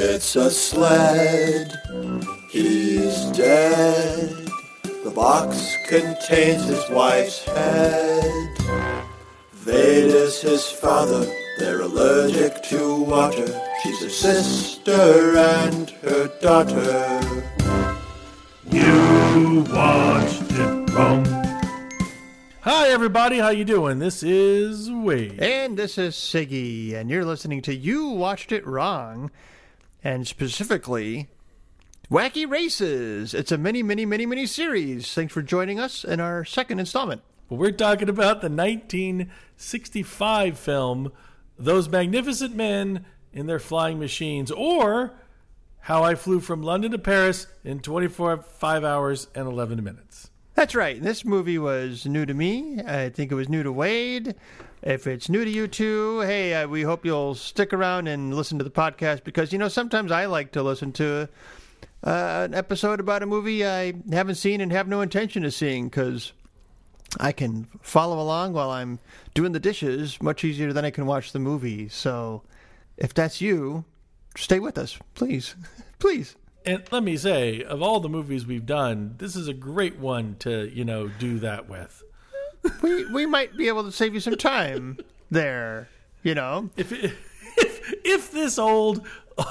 It's a sled. He's dead. The box contains his wife's head. Veda's his father. They're allergic to water. She's a sister and her daughter. You watched it wrong. Hi everybody, how you doing? This is Wade. And this is Siggy, and you're listening to You Watched It Wrong, and specifically Wacky Races. It's a mini, mini, mini, mini series. Thanks for joining us in our second installment. Well, we're talking about the 1965 film Those Magnificent Men in Their Flying Machines, or How I Flew from London to Paris in 24 5 hours and 11 minutes. That's right. This movie was new to me. I think it was new to Wade. If it's new to you too, hey, uh, we hope you'll stick around and listen to the podcast because, you know, sometimes I like to listen to uh, an episode about a movie I haven't seen and have no intention of seeing because I can follow along while I'm doing the dishes much easier than I can watch the movie. So if that's you, stay with us, please. please. And let me say, of all the movies we've done, this is a great one to, you know, do that with. we we might be able to save you some time there. You know, If it, if if this old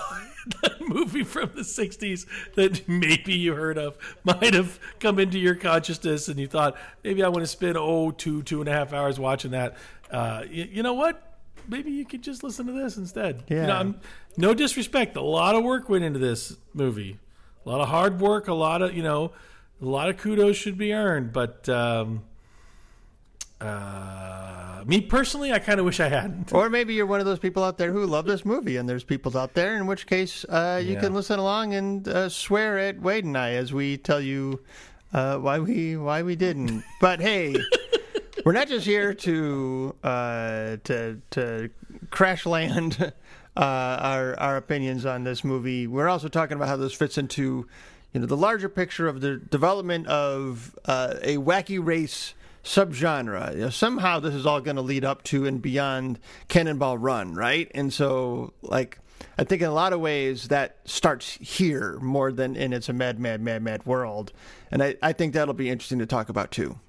movie from the 60s that maybe you heard of might have come into your consciousness and you thought maybe i want to spend oh two two and a half hours watching that uh, you, you know what maybe you could just listen to this instead You know, I'm- no disrespect a lot of work went into this movie a lot of hard work a lot of you know a lot of kudos should be earned but um, uh, me personally i kind of wish i hadn't or maybe you're one of those people out there who love this movie, and there's people out there, in which case uh, you Yeah. can listen along and uh, swear at Wade and I as we tell you uh, why we why we didn't. But hey. We're not just here to uh, to to crash land uh, our our opinions on this movie. We're also talking about how this fits into you know the larger picture of the development of uh, a wacky race subgenre. You know, somehow this is all going to lead up to and beyond Cannonball Run, right? And so like. I think in a lot of ways that starts here more than in it's a mad, mad, mad, mad world, and I, I think that'll be interesting to talk about too.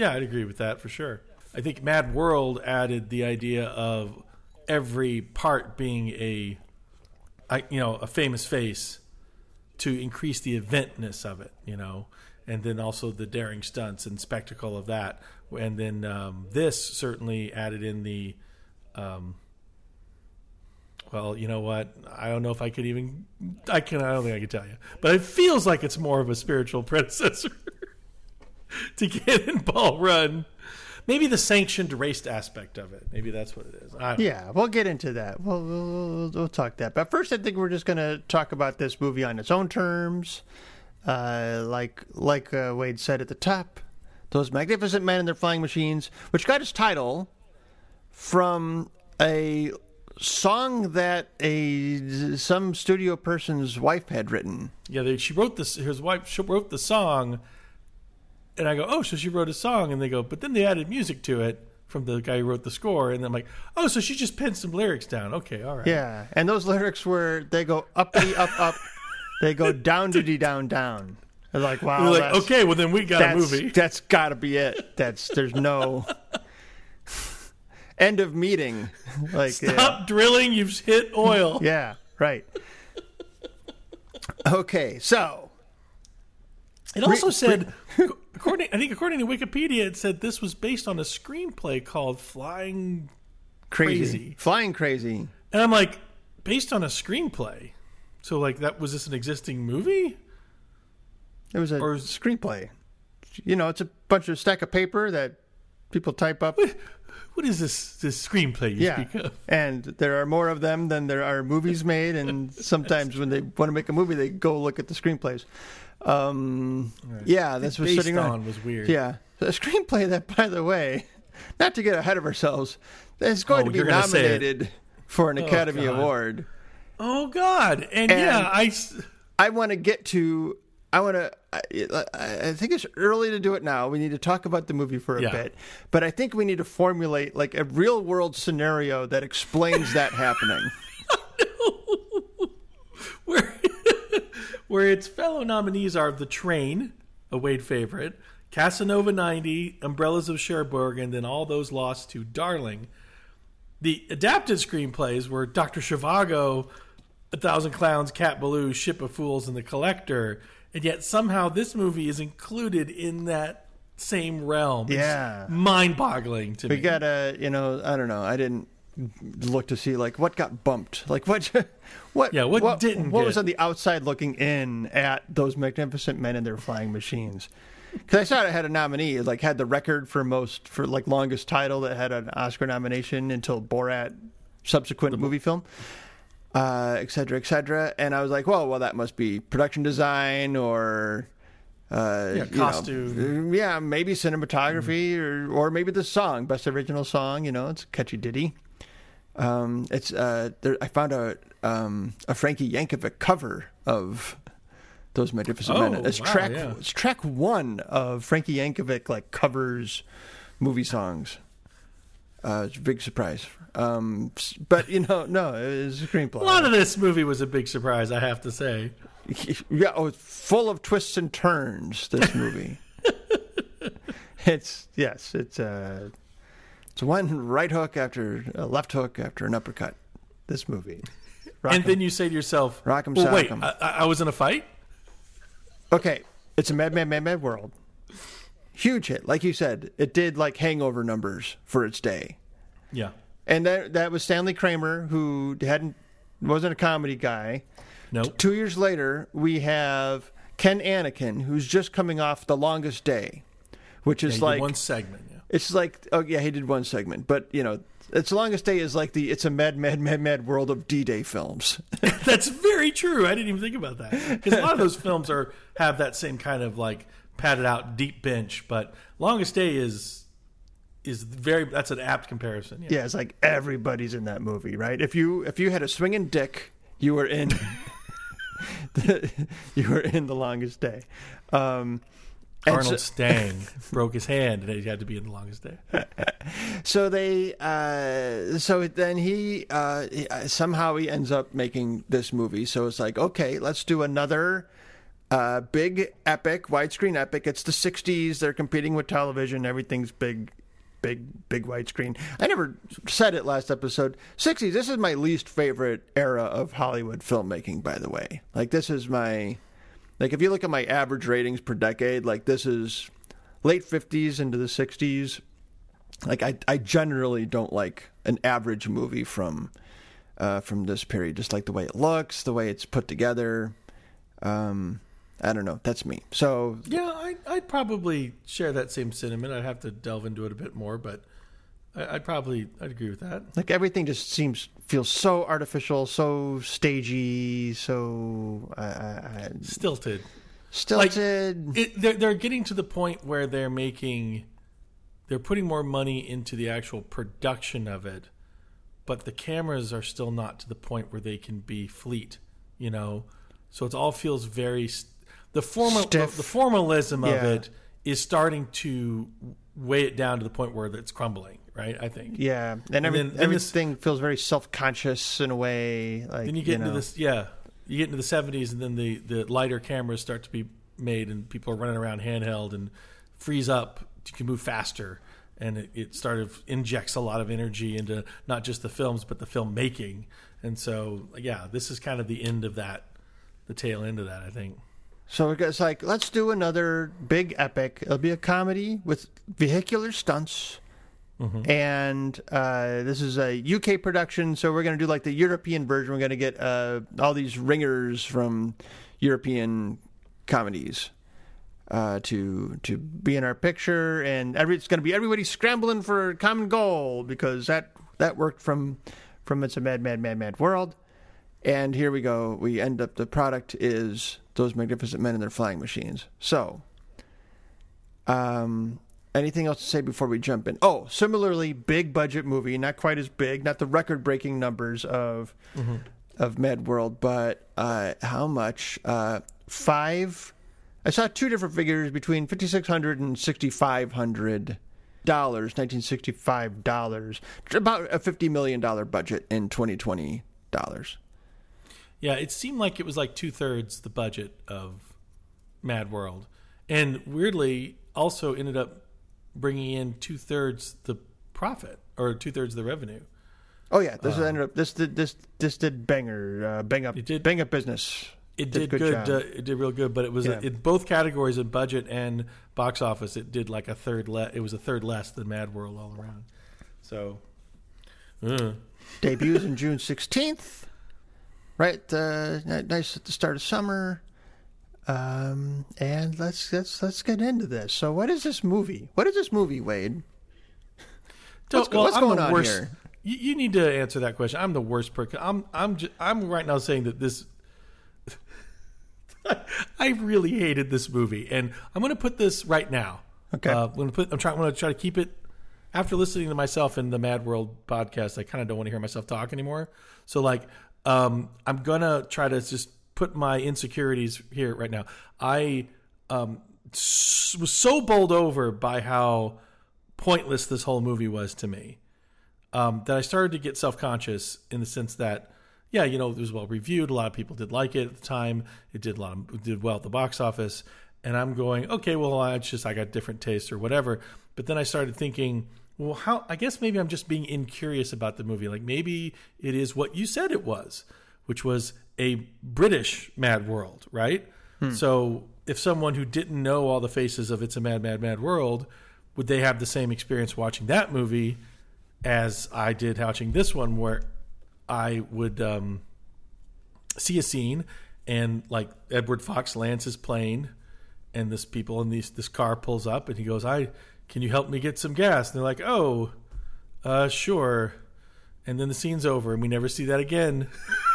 Yeah, I'd agree with that for sure. I think Mad World added the idea of every part being a, I- you know, a famous face to increase the eventness of it, you know, and then also the daring stunts and spectacle of that. And then um, this certainly added in the, um, well, you know what? I don't know if I could even, I can, I don't think I can tell you, but it feels like it's more of a spiritual predecessor to get in ball run. Maybe the sanctioned race aspect of it. Maybe that's what it is. Yeah, we'll get into that. We'll we'll, we'll, we'll talk that. But first, I think we're just going to talk about this movie on its own terms. Uh, like like uh, Wade said at the top, those magnificent men and their flying machines, which got its title from a song that a some studio person's wife had written. Yeah, they, she wrote this. His wife she wrote the song, and I go, "Oh, so she wrote a song?" And they go, "But then they added music to it from the guy who wrote the score." And I'm like, "Oh, so she just pinned some lyrics down." Okay, all right. Yeah, and those lyrics were they go uppity up up, they go down diddy down down. They're like, wow, We're like, that's- okay, well then we got a movie. That's got to be it. That's there's no end of meeting. Like Stop drilling. You've hit oil. yeah, yeah, right. Okay, so It also said, according I think according to Wikipedia, it said this was based on a screenplay called Flying crazy, Crazy. flying crazy. And I'm like, based on a screenplay. So like that was this an existing movie? It was a Or- screenplay. You know, it's a bunch of stack of paper that people type up. What is this this screenplay you Yeah, speak of? and there are more of them than there are movies made, and sometimes when they want to make a movie, they go look at the screenplays. Um, Yeah, this was sitting on was weird. Yeah, a screenplay that, by the way, not to get ahead of ourselves, is going Oh, to be you're gonna say it. nominated for an Academy God. Award. Oh God! And, And- yeah, I want to get to. I want to. I, I think it's early to do it now. We need to talk about the movie for a Yeah. bit, but I think we need to formulate like a real world scenario that explains that happening. where where its fellow nominees are The Train, a Wade favorite, Casanova 90, Umbrellas of Cherbourg, and then all those lost to Darling. The adapted screenplays were Dr. Zhivago, A Thousand Clowns, Cat Ballou, Ship of Fools, and The Collector. And yet somehow this movie is included in that same realm. It's Yeah. mind-boggling to We me. We got a, you know, I don't know. I didn't look to see like what got bumped, like what, what, Yeah, what didn't what get- was on the outside looking in at those magnificent men and their flying machines. Because I saw it had a nominee, it, like had the record for most for like longest title that had an Oscar nomination until Borat, subsequent movie film, uh, et cetera, et cetera. And I was like, well, well, that must be production design or. Uh, Yeah, you know, costume. yeah, maybe cinematography or or maybe the song, best original song. You know, it's a catchy ditty. Um, it's uh, there, I found a um, a Frankie Yankovic cover of those Magnificent Oh, Men. It's wow, track yeah. it's track one of Frankie Yankovic like covers movie songs. Uh, it's a big surprise. Um, but you know, no, it was a screenplay. a lot of this movie was a big surprise, I have to say. yeah, oh, it's full of twists and turns. This movie. it's yes, it's uh, it's one right hook after a left hook after an uppercut. This movie. Rock and 'em. then you say to yourself, Rock 'em, well, sock wait, 'em." I, I was in a fight? okay, it's a Mad Mad Mad Mad World. Huge hit, like you said. It did like hangover numbers for its day. Yeah. And that that was Stanley Kramer, who hadn't wasn't a comedy guy. Nope. Two years later, we have Ken Annakin, who's just coming off The Longest Day, which is did like one segment. It's like oh yeah, he did one segment, but you know, its Longest Day is like the it's a mad, mad, mad, mad world of D-Day films. That's very true. I didn't even think about that because a lot of those films are have that same kind of like padded out deep bench. But Longest Day is is very that's an apt comparison. Yeah. yeah, it's like everybody's in that movie, right? If you if you had a swinging dick, you were in. you were in the longest day. Um, Arnold Stang broke his hand and he had to be in the longest day. So they, uh, so then he, uh, he- uh, somehow he ends up making this movie. So it's like, okay, let's do another uh, big epic, widescreen epic. It's the '60s. They're competing with television. Everything's big, big, big widescreen. I never said it last episode. '60s. This is my least favorite era of Hollywood filmmaking. By the way, like this is my, like if you look at my average ratings per decade, like this is late '50s into the '60s like I, I generally don't like an average movie from uh, from this period. Just like the way it looks, the way it's put together. Um, I don't know. That's me. So Yeah, I, I'd probably share that same sentiment. I'd have to delve into it a bit more, but I, I'd probably I'd agree with that. like everything just seems feels so artificial, so stagey, so uh, Stilted. stilted. It, they're, they're getting to the point where they're making, they're putting more money into the actual production of it, but the cameras are still not to the point where they can be fleet, you know. So it all feels very the formal the, Stiff. the formalism of Yeah. it is starting to weigh it down to the point where it's crumbling, right? I think. yeah, and, every, then- then this- everything feels very self conscious in a way. Like Then you get into know. this, yeah. You get into the seventies, and then the the lighter cameras start to be made, and people are running around handheld and freeze up. You can move faster, and it, it sort of injects a lot of energy into not just the films but the filmmaking. And so, yeah, this is kind of the end of that, the tail end of that. I think. So it's like, let's do another big epic. It'll be a comedy with vehicular stunts. And uh, this is a UK production, so we're going to do like the European version. We're going to get uh, all these ringers from European comedies uh, to to be in our picture, and every, it's going to be everybody scrambling for a common goal because that that worked from from It's a Mad Mad Mad Mad World. And here we go. We end up. The product is those magnificent men and their flying machines. So, um, anything else to say before we jump in? Oh, similarly, big budget movie, not quite as big, not the record-breaking numbers of of Mad World, but uh, how much? Uh, five. I saw two different figures between fifty six hundred and sixty five hundred dollars, nineteen sixty five dollars, about a fifty million dollar budget in twenty twenty dollars. Yeah, it seemed like it was like two thirds the budget of Mad World, and weirdly also ended up bringing in two thirds the profit or two thirds the revenue. Oh yeah, this ended up this did this this did banger uh, bang up It did- bang up business. It did, good. job. uh, it did real good, but it was Yeah. in both categories in budget and box office. It did like a third. Le- it was a third less than Mad World all around. So, uh, Debuts in June sixteenth. Right, uh, nice at the start of summer. Um, and let's let's let's get into this. So, what is this movie? What is this movie, Wade? What's well, what's going on worst. here? You, you need to answer that question. I'm the worst person. I'm I'm I'm right now saying that this. I really hated this movie, and I'm going to put this right now. Okay. Uh, I'm going to put. I'm trying. I'm going to try to keep it. After listening to myself in the Mad World podcast, I kind of don't want to hear myself talk anymore. So, like, um, I'm gonna try to just put my insecurities here right now. I um, was so bowled over by how pointless this whole movie was to me um, that I started to get self conscious in the sense that, yeah, you know, it was well reviewed. A lot of people did like it at the time. It did a lot of, did well at the box office. And I'm going, okay, well, I just I got different tastes or whatever. But then I started thinking, well, how? I guess maybe I'm just being incurious about the movie. Like maybe it is what you said it was, which was a British Mad World, right? So if someone who didn't know all the faces of It's a Mad, Mad, Mad World, would they have the same experience watching that movie as I did watching this one, where I would um, see a scene and like Edward Fox lands his plane, and this people in these this car pulls up, and he goes, "I can you help me get some gas?" And they're like, "Oh, uh, sure." And then the scene's over, and we never see that again.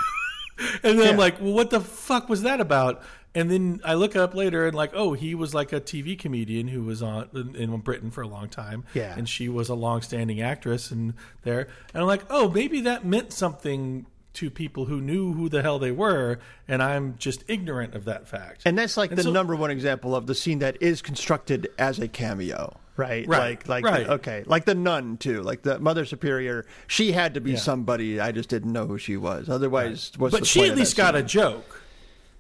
and then I'm like, "Well, what the fuck was that about?" And then I look up later and like, oh, he was like a TV comedian who was on in, in Britain for a long time, Yeah. and she was a long-standing actress and there. And I'm like, oh, maybe that meant something to people who knew who the hell they were, and I'm just ignorant of that fact. And that's like And the so- number one example of the scene that is constructed as a cameo, right? Right, Like, like, right. okay, like the nun too, like the Mother Superior. She had to be Yeah. somebody. I just didn't know who she was. Otherwise, what's but the she at least got a joke.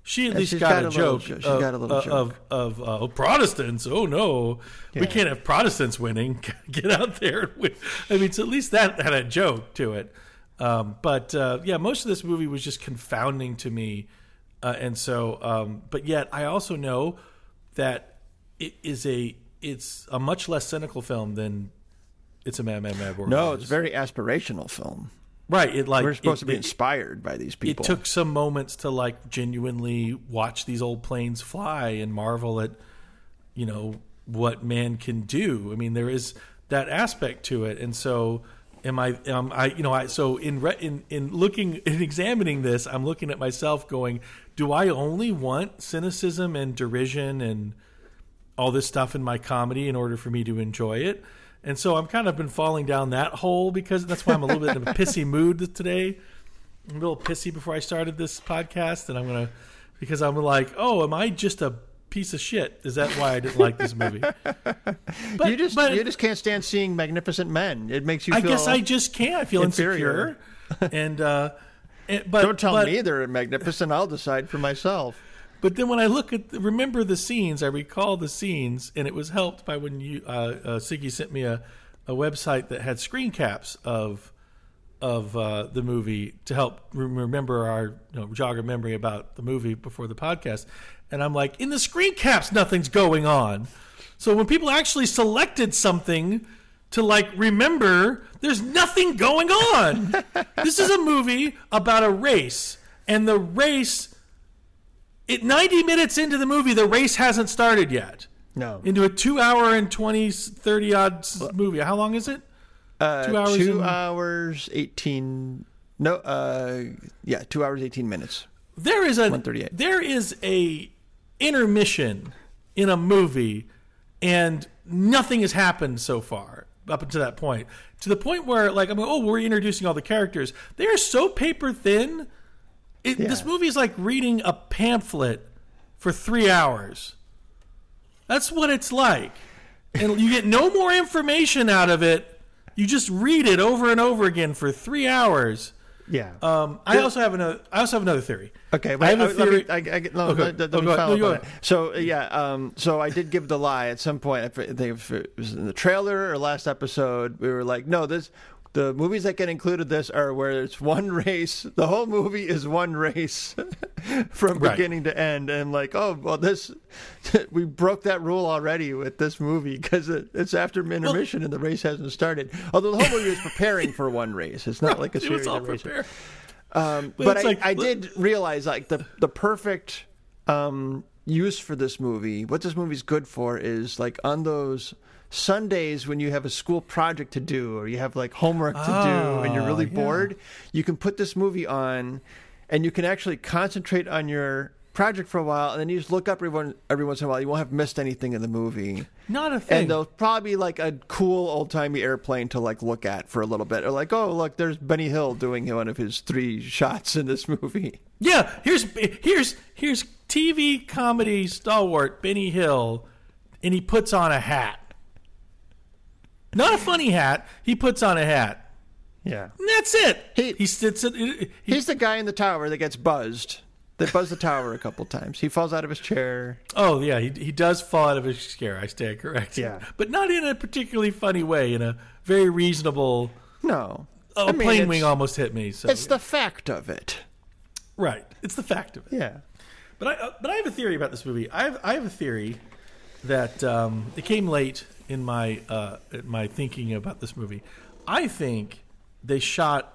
She at Yeah, least got, got a little joke. jo- she's of, got a little of, joke. of of uh, Protestants. Oh no, we can't have Protestants winning. Get out there. I mean, so at least that had a joke to it. Um, but uh, yeah, most of this movie was just confounding to me, uh, and so. Um, but yet, I also know that it is a it's a much less cynical film than it's a Mad Mad Mad World. No, it's a very aspirational film. right. It like We're supposed it- to be it- inspired by these people. it took some moments to like genuinely watch these old planes fly and marvel at you know what man can do i mean there is that aspect to it and so am i am i you know i so in re, in in looking in examining this i'm looking at myself going do i only want cynicism and derision and all this stuff in my comedy in order for me to enjoy it. And so I'm kind of been falling down that hole because that's why I'm a little bit in a pissy mood today. I'm a little pissy before I started this podcast, and I'm gonna because I'm like, oh, am I just a piece of shit? Is that why I didn't like this movie? But, you just but you just can't stand seeing magnificent men. It makes you. I guess I just can't. I feel inferior. insecure, and uh, and, but don't tell but, me they're magnificent. I'll decide for myself. But then when I look at remember the scenes, I recall the scenes, and it was helped by when you uh, uh, Siggy sent me a, a website that had screen caps of of uh, the movie to help rem- remember our you know, jog our memory about the movie before the podcast. And I'm like, in the screen caps, nothing's going on. So when people actually selected something to like remember, there's nothing going on. this is a movie about a race, and the race it 90 minutes into the movie the race hasn't started yet No. into a 2 hour and 20 30 odd movie how long is it Uh, two hours Two and- hours eighteen. No. Uh. Yeah. Two hours eighteen minutes. there is a 138. there is a intermission in a movie and nothing has happened so far up until that point to the point where like i'm like oh we're introducing all the characters they are so paper thin it, this movie is like reading a pamphlet for three hours that's what it's like and you get no more information out of it you just read it over and over again for three hours Yeah. Um, I also have another. I also have another theory. Okay, I have a let me- theory. I, I, get- no, Okay. let, let Oh, me follow No, up on that. So yeah, um, so I did give the lie at some point. It, if it was in the trailer or last episode, we were like, no, this. The movies that get included this are where it's one race. The whole movie is one race from Right. beginning to end. And like, oh well, this we broke that rule already with this movie because it, it's after intermission and the race hasn't started. Although the whole movie is preparing for one race. It's not like a series of races. Um, But but I, like- I did realize like the the perfect um, use for this movie. What this movie's good for is like on those Sundays when you have a school project to do or you have like homework to do and you're really Oh, yeah. bored, you can put this movie on, and you can actually concentrate on your project for a while, and then you just look up everyone every once in a while. You won't have missed anything in the movie. Not a thing. And there'll probably be like a cool old timey airplane to like look at for a little bit. Or like, oh look, there's Benny Hill doing one of his three shots in this movie. Yeah, here's here's here's TV comedy stalwart Benny Hill, and he puts on a hat. Not a funny hat. He puts on a hat. Yeah. And that's it. He- he sits. At, he, He's the guy in the tower that gets buzzed. They buzz the tower a couple times. He falls out of his chair. oh yeah, he he does fall out of his chair. I stand corrected. Yeah. but not in a particularly funny way. In a very reasonable. No. Oh, I a mean, plane wing almost hit me. So It's the fact of it. right. It's the fact of it. Yeah. But I uh, but I have a theory about this movie. I have I have a theory that um, it came late in my uh, in my thinking about this movie. I think they shot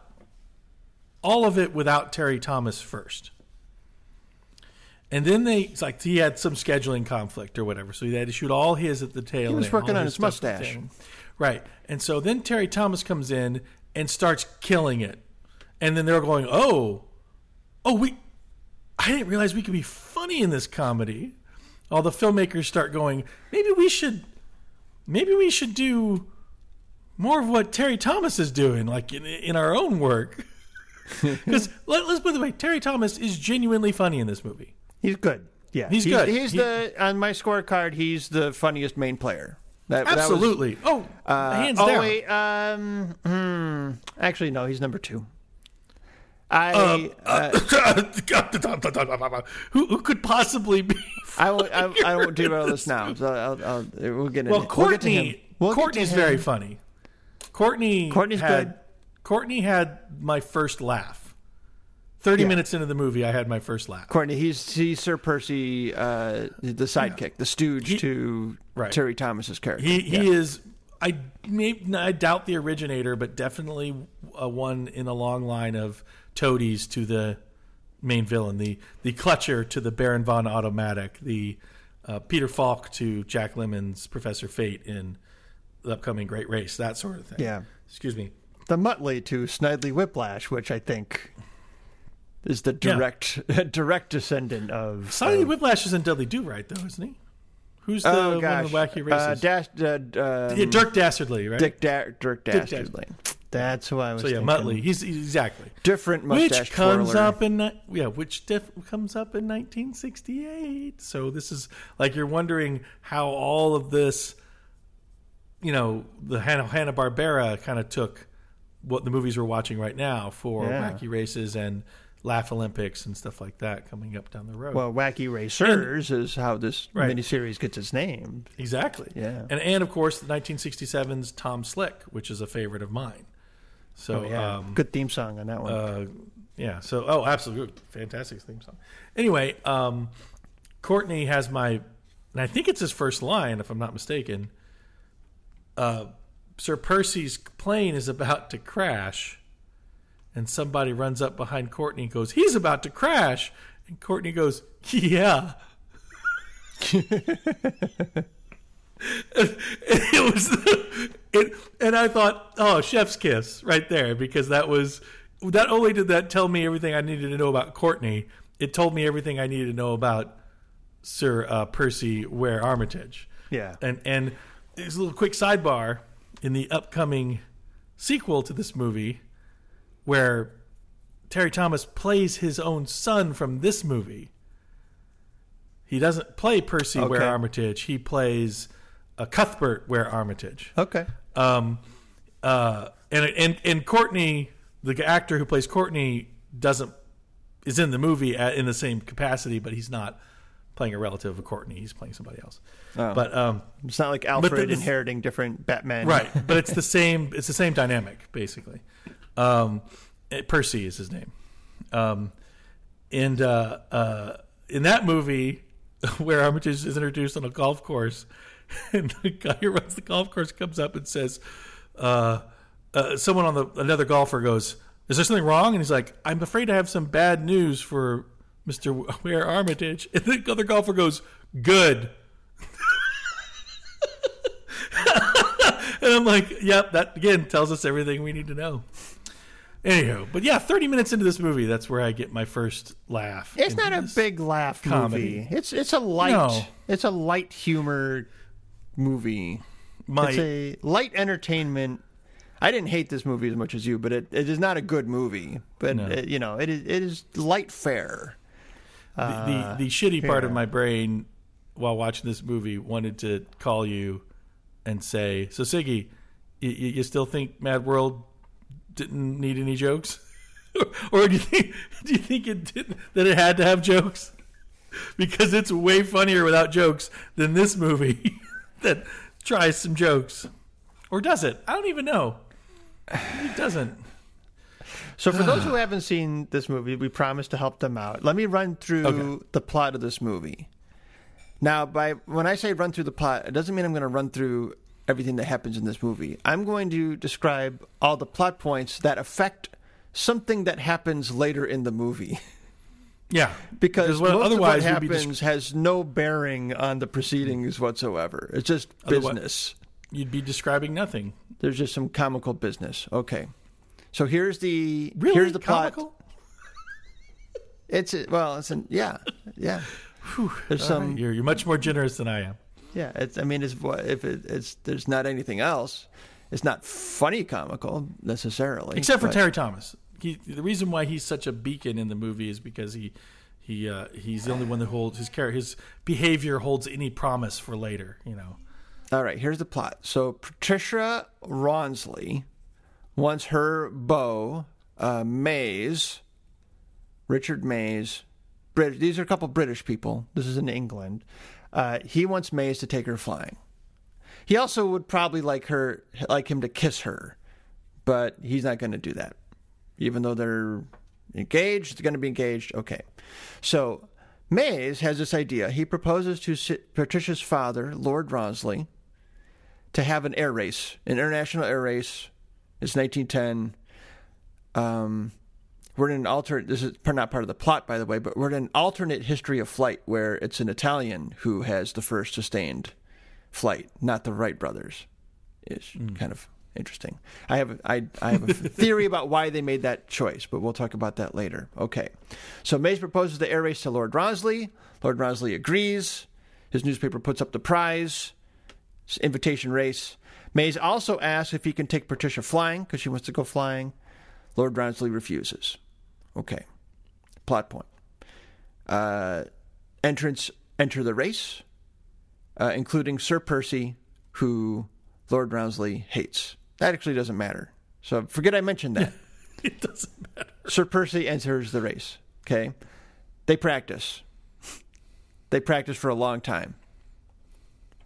all of it without Terry Thomas first. And then they it's like he had some scheduling conflict or whatever, so he had to shoot all his at the tail. He was end, working on his the mustache. right? And so then Terry Thomas comes in and starts killing it, and then they're going, "Oh, oh, we I didn't realize we could be funny in this comedy. All the filmmakers start going, maybe we should, maybe we should do more of what Terry Thomas is doing, like in, in our own work. Because let, us put it the way, Terry Thomas is genuinely funny in this movie. He's good. Yeah. He's good. He's He- the on my scorecard. He's the funniest main player. That, that was- Absolutely. oh, uh, hands oh down. wait. Um. Hmm, actually, no. He's number two. I. Um, uh, who, who could possibly be? I won't. I, I won't derail this now. So I'll, I'll, we'll get into. Well, we'll get to Courtney. We'll Courtney's very funny. Courtney. Courtney's had, good. Courtney had my first laugh. Thirty Yeah. minutes into the movie, I had my first laugh. Courtney. He's he's Sir Percy, uh, the sidekick, the stooge He- to Right. Terry Thomas's character. He he Yeah. is. I may, I doubt the originator, but definitely uh, one in a long line of toadies to the main villain, the the Clutcher to the Baron von Automatic, the uh, Peter Falk to Jack Lemmon's Professor Fate in the upcoming Great Race, that sort of thing. Yeah. Excuse me. the Muttley to Snidely Whiplash, which I think is the Yeah. direct direct descendant of. Snidely of- Whiplash is in Dudley Do Right, though, isn't he? Who's the oh one of the wacky uh, races? Dash, uh, um, Dirk Dastardly, right? Dick da- Dirk Dick Dastardly. That's who I was. so yeah, thinking. Muttley. He's, he's exactly. different mustache which comes twirler. up in ni- yeah, which def- comes up in 1968. So this is like you're wondering how all of this, you know, the Hanna Hanna Barbera kind of took what the movies we're watching right now for Yeah. wacky races and Laff-A-Lympics and stuff like that coming up down the road. Well, Wacky Racers is how this Right. miniseries gets its name. exactly. Yeah. And and of course, the 1967's Tom Slick, which is a favorite of mine. So Oh, yeah, um, good theme song on that one. Uh, yeah. So, oh, absolutely, fantastic theme song. Anyway, um, Courtney has my, and I think it's his first line, if I'm not mistaken. Uh, Sir Percy's plane is about to crash, and somebody runs up behind Courtney and goes, "He's about to crash," and Courtney goes, "Yeah." it was it, and I thought, oh, chef's kiss right there because that was not only did that tell me everything I needed to know about Courtney, it told me everything I needed to know about Sir uh, Percy Ware Armitage. yeah. And and there's a little quick sidebar in the upcoming sequel to this movie where Terry Thomas plays his own son from this movie. He doesn't play Percy Ware Armitage. He plays uh, Cuthbert Ware Armitage. Okay. Um, uh, and and and Courtney the actor who plays Courtney doesn't is in the movie at, in the same capacity, but he's not playing a relative of Courtney. He's playing somebody else. Oh. But um, It's not like Alfred it's- inheriting different Batman. right, but it's the same. It's the same dynamic basically. Um, eh, Percy is his name, um, and uh, uh, in that movie, where Armitage is introduced on a golf course, and the guy who runs the golf course comes up and says, uh, uh, "Someone on the another golfer goes." Is there something wrong? And he's like, I'm afraid I have some bad news for Mr. Ware Armitage. And the other golfer goes, Good. and I'm like, yep, that again tells us everything we need to know. Anyhow, but yeah, 30 minutes into this movie, that's where I get my first laugh. It's not a big laugh comedy. movie. It's it's a light No. it's a light humor movie. My, It's a light entertainment. I didn't hate this movie as much as you, but it, it is not a good movie. But No. it, you know, it is it is light fare. the, the, the uh, shitty part of my brain while watching this movie wanted to call you and say, "So Siggy, you, you you still think Mad World didn't need any jokes, or do you think do you think it did that it had to have jokes? Because it's way funnier without jokes than this movie that tries some jokes, or does it? I don't even know. It doesn't. So for those who haven't seen this movie, we promise to help them out. Let me run through Okay. the plot of this movie. Now, by when I say run through the plot, it doesn't mean I'm going to run through everything that happens in this movie. I'm going to describe all the plot points that affect something that happens later in the movie. Yeah, Because most otherwise what we'd be happens has no bearing on the proceedings whatsoever. It's just Otherwise- business. you'd be describing nothing. There's just some comical business. Okay. So here's the Really, here's the plot. comical. It's well, it's an, yeah, yeah. There's All some right, You're, you're much more generous than I am. yeah. It's I mean, it's if it, it's there's not anything else. It's not funny comical necessarily, Except for but- Terry Thomas. He, the reason why he's such a beacon in the movie is because he he uh, he's the only one that holds his character his behavior holds any promise for later. You know. All right, here's the plot. So Patricia Rawnsley wants her beau, uh, Mays, Richard Mays. These are a couple British people. This is in England. Uh, he wants Mays to take her flying. He also would probably like her, like him to kiss her, but he's not going to do that. Even though they're engaged, they're going to be engaged. Okay, so Mays has this idea. He proposes to Patricia's father, Lord Rawnsley, to have an air race, an international air race. It's 1910. Um, we're in an alternate. This is not part of the plot, by the way, but we're in an alternate history of flight where it's an Italian who has the first sustained flight, not the Wright brothers. Is kind of interesting. I have I, I have a theory about why they made that choice, but we'll talk about that later. Okay, so Mays proposes the air race to Lord Rawnsley. Lord Rawnsley agrees. His newspaper puts up the prize invitation race. Mays also asks if he can take Patricia flying because she wants to go flying. Lord Rawnsley refuses. Okay. Plot point. Uh, enter the race, uh, including Sir Percy, who Lord Rawnsley hates. That actually doesn't matter. So forget I mentioned that. It doesn't matter. Sir Percy enters the race. Okay. They practice. They practice for a long time.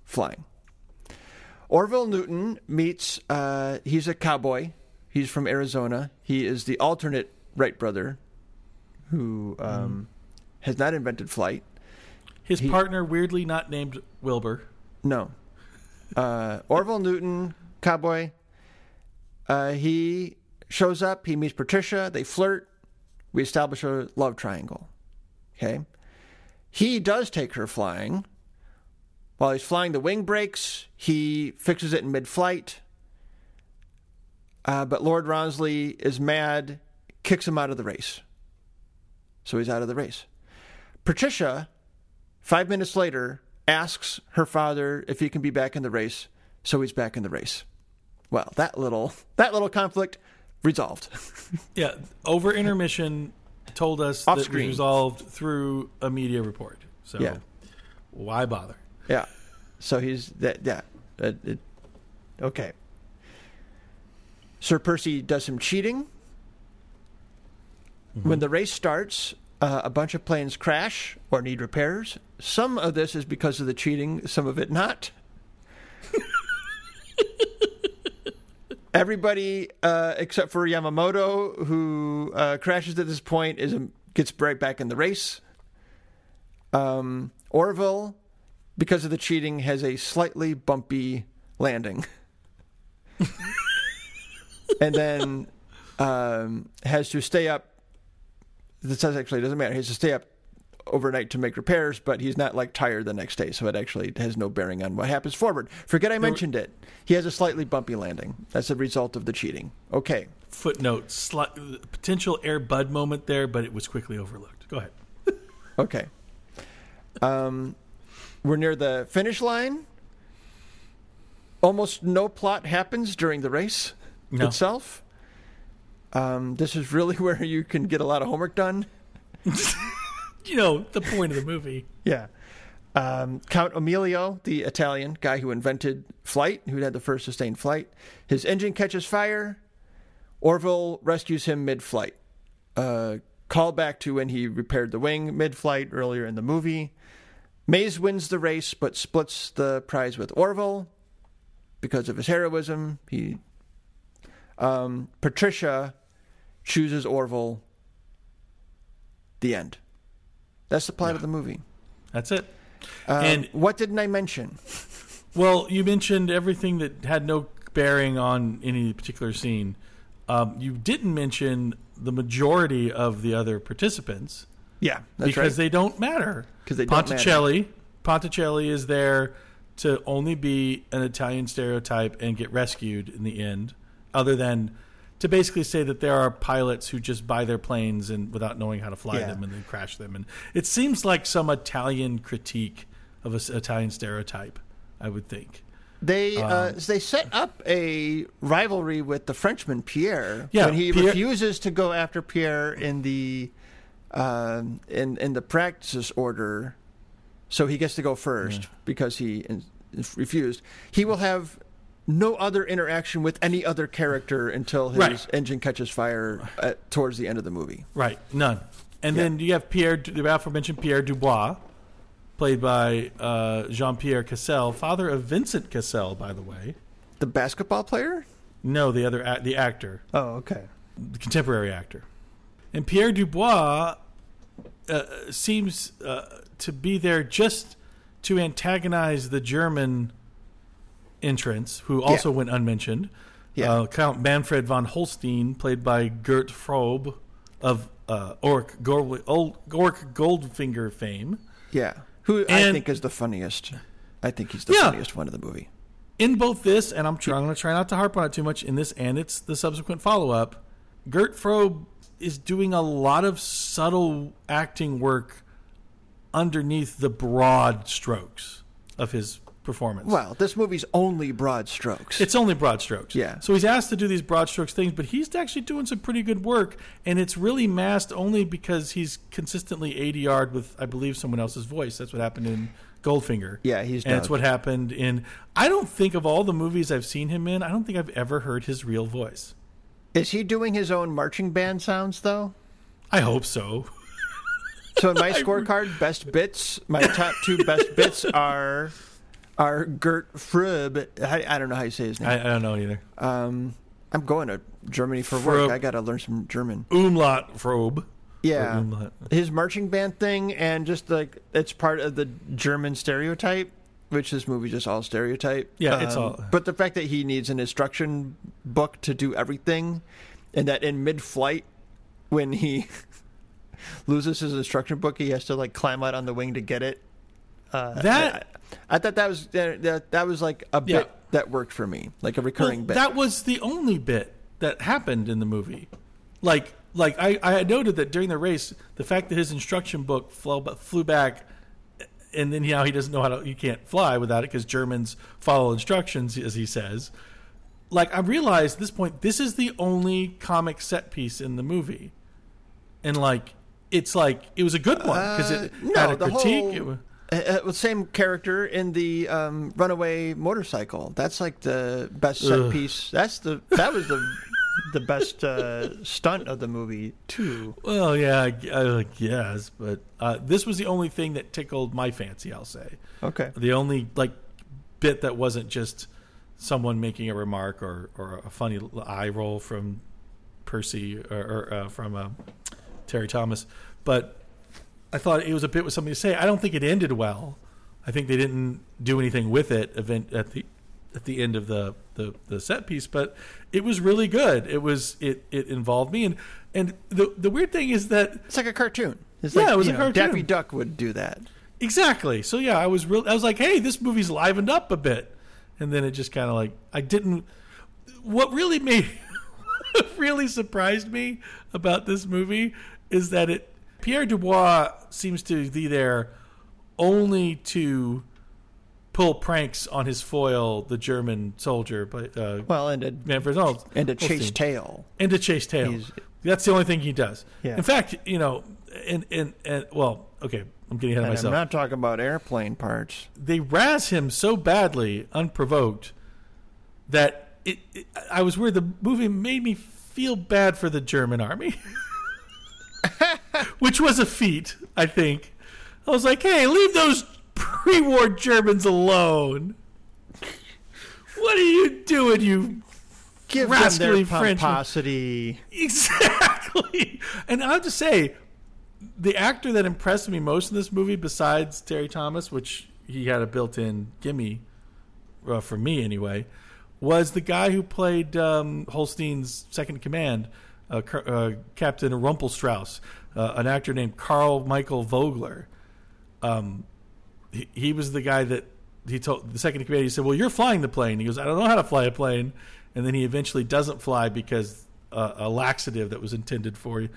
Flying. Orville Newton meets, uh, he's a cowboy. He's from Arizona. He is the alternate Wright brother who um, has not invented flight. His partner weirdly not named Wilbur. No. Uh, Orville Newton, cowboy. Uh, he shows up. He meets Patricia. They flirt. We establish a love triangle. Okay. He does take her flying. While he's flying, the wing breaks. He fixes it in mid flight. Uh, but Lord Rawnsley is mad, kicks him out of the race. So he's out of the race. Patricia Five minutes later, asks her father if he can be back in the race, so he's back in the race. Well, that little that little conflict resolved. Yeah, over intermission told us Off that screen. was resolved through a media report. So Yeah. why bother? yeah. So he's that yeah. It, it, okay. Sir Percy does some cheating. When the race starts, uh, a bunch of planes crash or need repairs. Some of this is because of the cheating, some of it not. Everybody uh, except for Yamamoto, who uh, crashes at this point, is gets right back in the race. Um, Orville, because of the cheating, has a slightly bumpy landing, and then um, has to stay up. This actually doesn't matter. He has to stay up overnight to make repairs, but he's not like tired the next day, so it actually has no bearing on what happens forward. Forget I mentioned it. He has a slightly bumpy landing. That's a result of the cheating. Okay. Footnote: sli- potential Air Bud moment there, but it was quickly overlooked. Go ahead. Okay. Um, we're near the finish line. Almost no plot happens during the race No. itself. Um, this is really where you can get a lot of homework done. You know the point of the movie. Yeah. Um, Count Emilio, the Italian guy who invented flight, who had the first sustained flight, his engine catches fire. Orville rescues him mid flight. Uh, call back to when he repaired the wing mid flight earlier in the movie. Mays wins the race but splits the prize with Orville because of his heroism. He um, Patricia chooses Orville. The end. That's the plot of the movie. That's it. Um, And- what didn't I mention? Well, you mentioned everything that had no bearing on any particular scene. Um, you didn't mention the majority of the other participants Yeah, that's because right. they don't matter. 'Cause they don't Ponticelli, Ponticelli is there to only be an Italian stereotype and get rescued in the end, other than to basically say that there are pilots who just buy their planes and without knowing how to fly Yeah. them and then crash them. And it seems like some Italian critique of an Italian stereotype. I would think. They uh, Um, they set up a rivalry with the Frenchman Pierre Yeah, when he Pierre- refuses to go after Pierre in the um in in the practice order, so he gets to go first because he refused. He will have no other interaction with any other character until his Right. engine catches fire at, towards the end of the movie. Right, none. And Yeah. then you have Pierre, the aforementioned Pierre Dubois, played by uh, Jean Pierre Cassel, father of Vincent Cassel, by the way. The basketball player? No, the other a- the actor, Oh, okay. the contemporary actor. And Pierre Dubois uh, seems uh, to be there just to antagonize the German entrance, who also went unmentioned. Yeah. Uh, Count Manfred von Holstein, played by Gert Frobe of uh, Auric, Gold, Auric Goldfinger fame. Yeah. Who I think is the funniest. I think he's the Yeah. funniest one of the movie. in both this, and I'm, trying, I'm going to try not to harp on it too much in this, and it's the subsequent follow up. Gert Frobe is doing a lot of subtle acting work underneath the broad strokes of his performance. Well, this movie's only broad strokes. It's only broad strokes. Yeah. So he's asked to do these broad strokes things, but he's actually doing some pretty good work, and it's really masked only because he's consistently ADR'd with, I believe, someone else's voice. That's what happened in Goldfinger. Yeah, he's And it's dubbed. what happened in. I don't think of all the movies I've seen him in, I don't think I've ever heard his real voice. Is he doing his own marching band sounds though? I hope so. So in my scorecard, best bits, my top two best bits are are Gert Fröb. I, I don't know how you say his name. I, I don't know either. um, I'm going to Germany for work. I got to learn some German. Umlaut Frobe. Yeah, umlaut. his marching band thing, and just like it's part of the German stereotype, which this movie just all stereotype. Um, Yeah, it's all- But the fact that he needs an instruction book to do everything, and that in mid-flight, when he loses his instruction book, he has to like climb out on the wing to get it. Uh, That- I, I thought that was that, that, was like a Yeah. bit that worked for me, like a Well, recurring bit. that was the only bit that happened in the movie. Like, like I, I noted that during the race, the fact that his instruction book flew, flew back, and then now he doesn't know how to, he can't fly without it because Germans follow instructions, as he says. Like I realized at this point, this is the only comic set piece in the movie, and like it's like it was a good one because it Uh, no, had a the critique. whole- It Uh, uh, same character in the um, runaway motorcycle. That's like the best set Ugh. piece. That's the that was the the best uh, stunt of the movie too. Well, yeah, I, guess, but uh, this was the only thing that tickled my fancy. I'll say Okay. the only like bit that wasn't just someone making a remark or or a funny eye roll from Percy or, or uh, from uh, Terry Thomas, but I thought it was a bit with something to say. I don't think it ended well. I think they didn't do anything with it event at the at the end of the, the, the set piece, but it was really good. It was it, it involved me and and the the weird thing is that It's like a cartoon. It's Yeah, like, it was a know, cartoon. Daffy Duck would do that. Exactly. So yeah, I was real. I was like, hey, this movie's livened up a bit, and then it just kind of like I didn't. What really made, what really surprised me about this movie is that it Pierre Dubois seems to be there only to pull pranks on his foil, the German soldier, but uh, Well, and to, Manfred Holst, and to chase tail. and to chase tail. He's- That's the only thing he does. Yeah. In fact, you know, and and and well, okay, I'm getting ahead of And I'm not talking about airplane parts. they razz him so badly, unprovoked, that it, it, I was worried the movie made me feel bad for the German army, which was a feat, I think. I was like, hey, leave those pre-war Germans alone. What are you doing, you Give them Rascally their Frenchmen. pomposity. Exactly. And I have to say, the actor that impressed me most in this movie, besides Terry Thomas, which he had a built-in gimme uh, for me anyway, was the guy who played um, Holstein's second command, uh, uh, Captain Rumpelstoss, uh, an actor named Karl Michael Vogler. Um, he, he was the guy that he told the second in command. He said, "Well, you're flying the plane." He goes, "I don't know how to fly a plane," and then he eventually doesn't fly because uh, a laxative that was intended for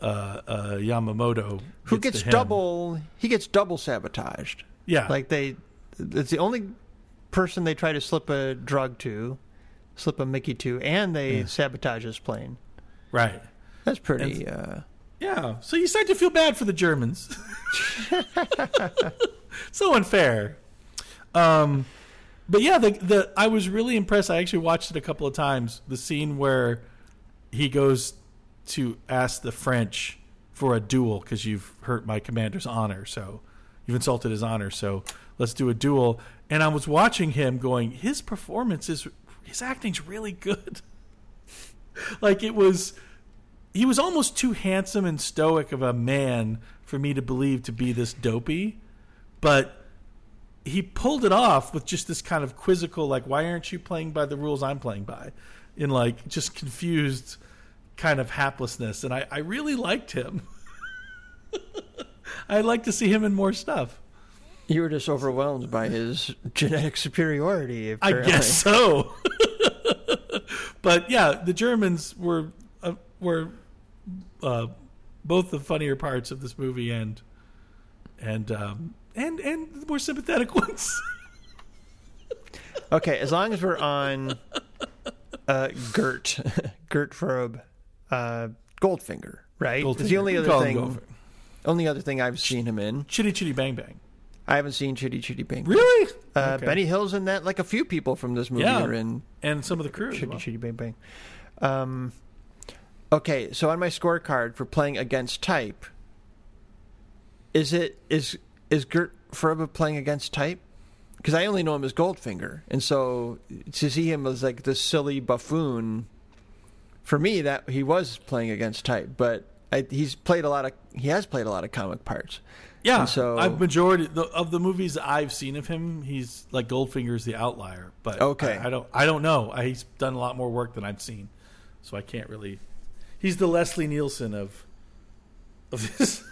uh, uh, Yamamoto, Who gets gets to him. double? He gets double sabotaged. Yeah, Like they, it's the only person they try to slip a drug to, slip a Mickey to, and they sabotage his plane. Right. That's pretty. Uh, Yeah, so you start to feel bad for the Germans. so unfair. Um, but yeah, the the I was really impressed. I actually watched it a couple of times. The scene where he goes to ask the French for a duel because you've hurt my commander's honor, so you've insulted his honor. So let's do a duel. And I was watching him, going, his performance is his acting's really good. like it was he was almost too handsome and stoic of a man for me to believe to be this dopey, but he pulled it off with just this kind of quizzical, like, why aren't you playing by the rules I'm playing by? In like just confused kind of haplessness. And I, I really liked him. I'd like to see him in more stuff. you were just overwhelmed by his genetic superiority. I guess so. But yeah, the Germans were uh, were uh, both the funnier parts of this movie and and um, and and the more sympathetic ones. Okay, as long as we're on uh, Gert, Gert Frobe, uh, Goldfinger, right? It's the only other thing. Only other thing I've seen him in. Chitty Chitty Bang Bang. I haven't seen Chitty Chitty Bang. Really? Uh, Okay. Benny Hill's in that. Like a few people from this movie Yeah. are in and some of the crew. Chitty well. Chitty Bang Bang. Um, okay, so on my scorecard for playing against type, is it is is Gert Frobe playing against type? Because I only know him as Goldfinger, and so to see him as like this silly buffoon, for me that he was playing against type. But I, he's played a lot of he has played a lot of comic parts. Yeah. And so- I've majority the, of the movies I've seen of him, he's like Goldfinger's the outlier. But Okay. I, I don't I don't know. I, he's done a lot more work than I've seen, so I can't really. He's the Leslie Nielsen of of this.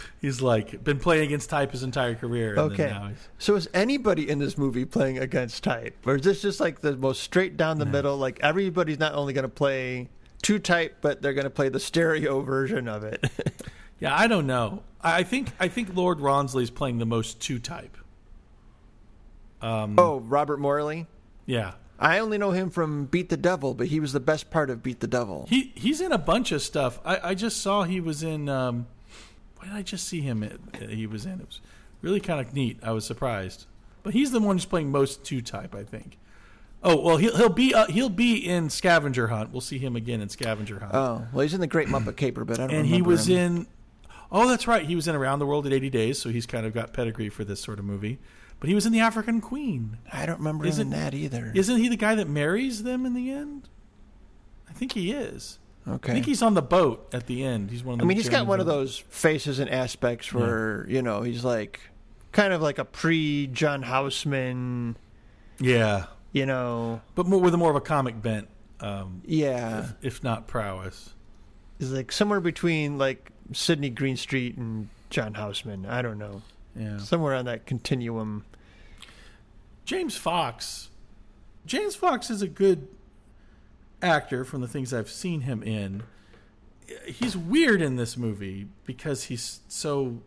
he's like been playing against type his entire career. And Okay. Then now he's, So is anybody in this movie playing against type, or is this just like the most straight down the middle? Like everybody's not only going to play to type, but they're going to play the stereo version of it. yeah, I don't know. I think I think Lord Rawnsley's playing the most to type. Um, oh, Robert Morley. yeah. I only know him from Beat the Devil, but he was the best part of Beat the Devil. He he's in a bunch of stuff. I, I just saw he was in. Um, why did I just see him? At, he was in. It was really kind of neat. I was surprised. But he's the one who's playing most to type. I think. Oh well, he'll he'll be uh, he'll be in Scavenger Hunt. We'll see him again in Scavenger Hunt. Oh, well, he's in the Great Muppet Caper, but I don't. and he was him. in. Oh, that's right. He was in Around the World in 80 Days, so he's kind of got pedigree for this sort of movie. But he was in The African Queen. I don't remember Isn't- in that either. Isn't he the guy that marries them in the end? I think he is. Okay. I think he's on the boat at the end. He's one of. I mean, he's got one of those faces and aspects where you know he's like kind of like a pre John Houseman. Yeah, You know, but more with a more of a comic bent, um, yeah, if, if not prowess. he's like somewhere between like Sidney Greenstreet and John Houseman. I don't know, Yeah. somewhere on that continuum. James Fox. James Fox is a good actor from the things I've seen him in. He's weird in this movie because he's so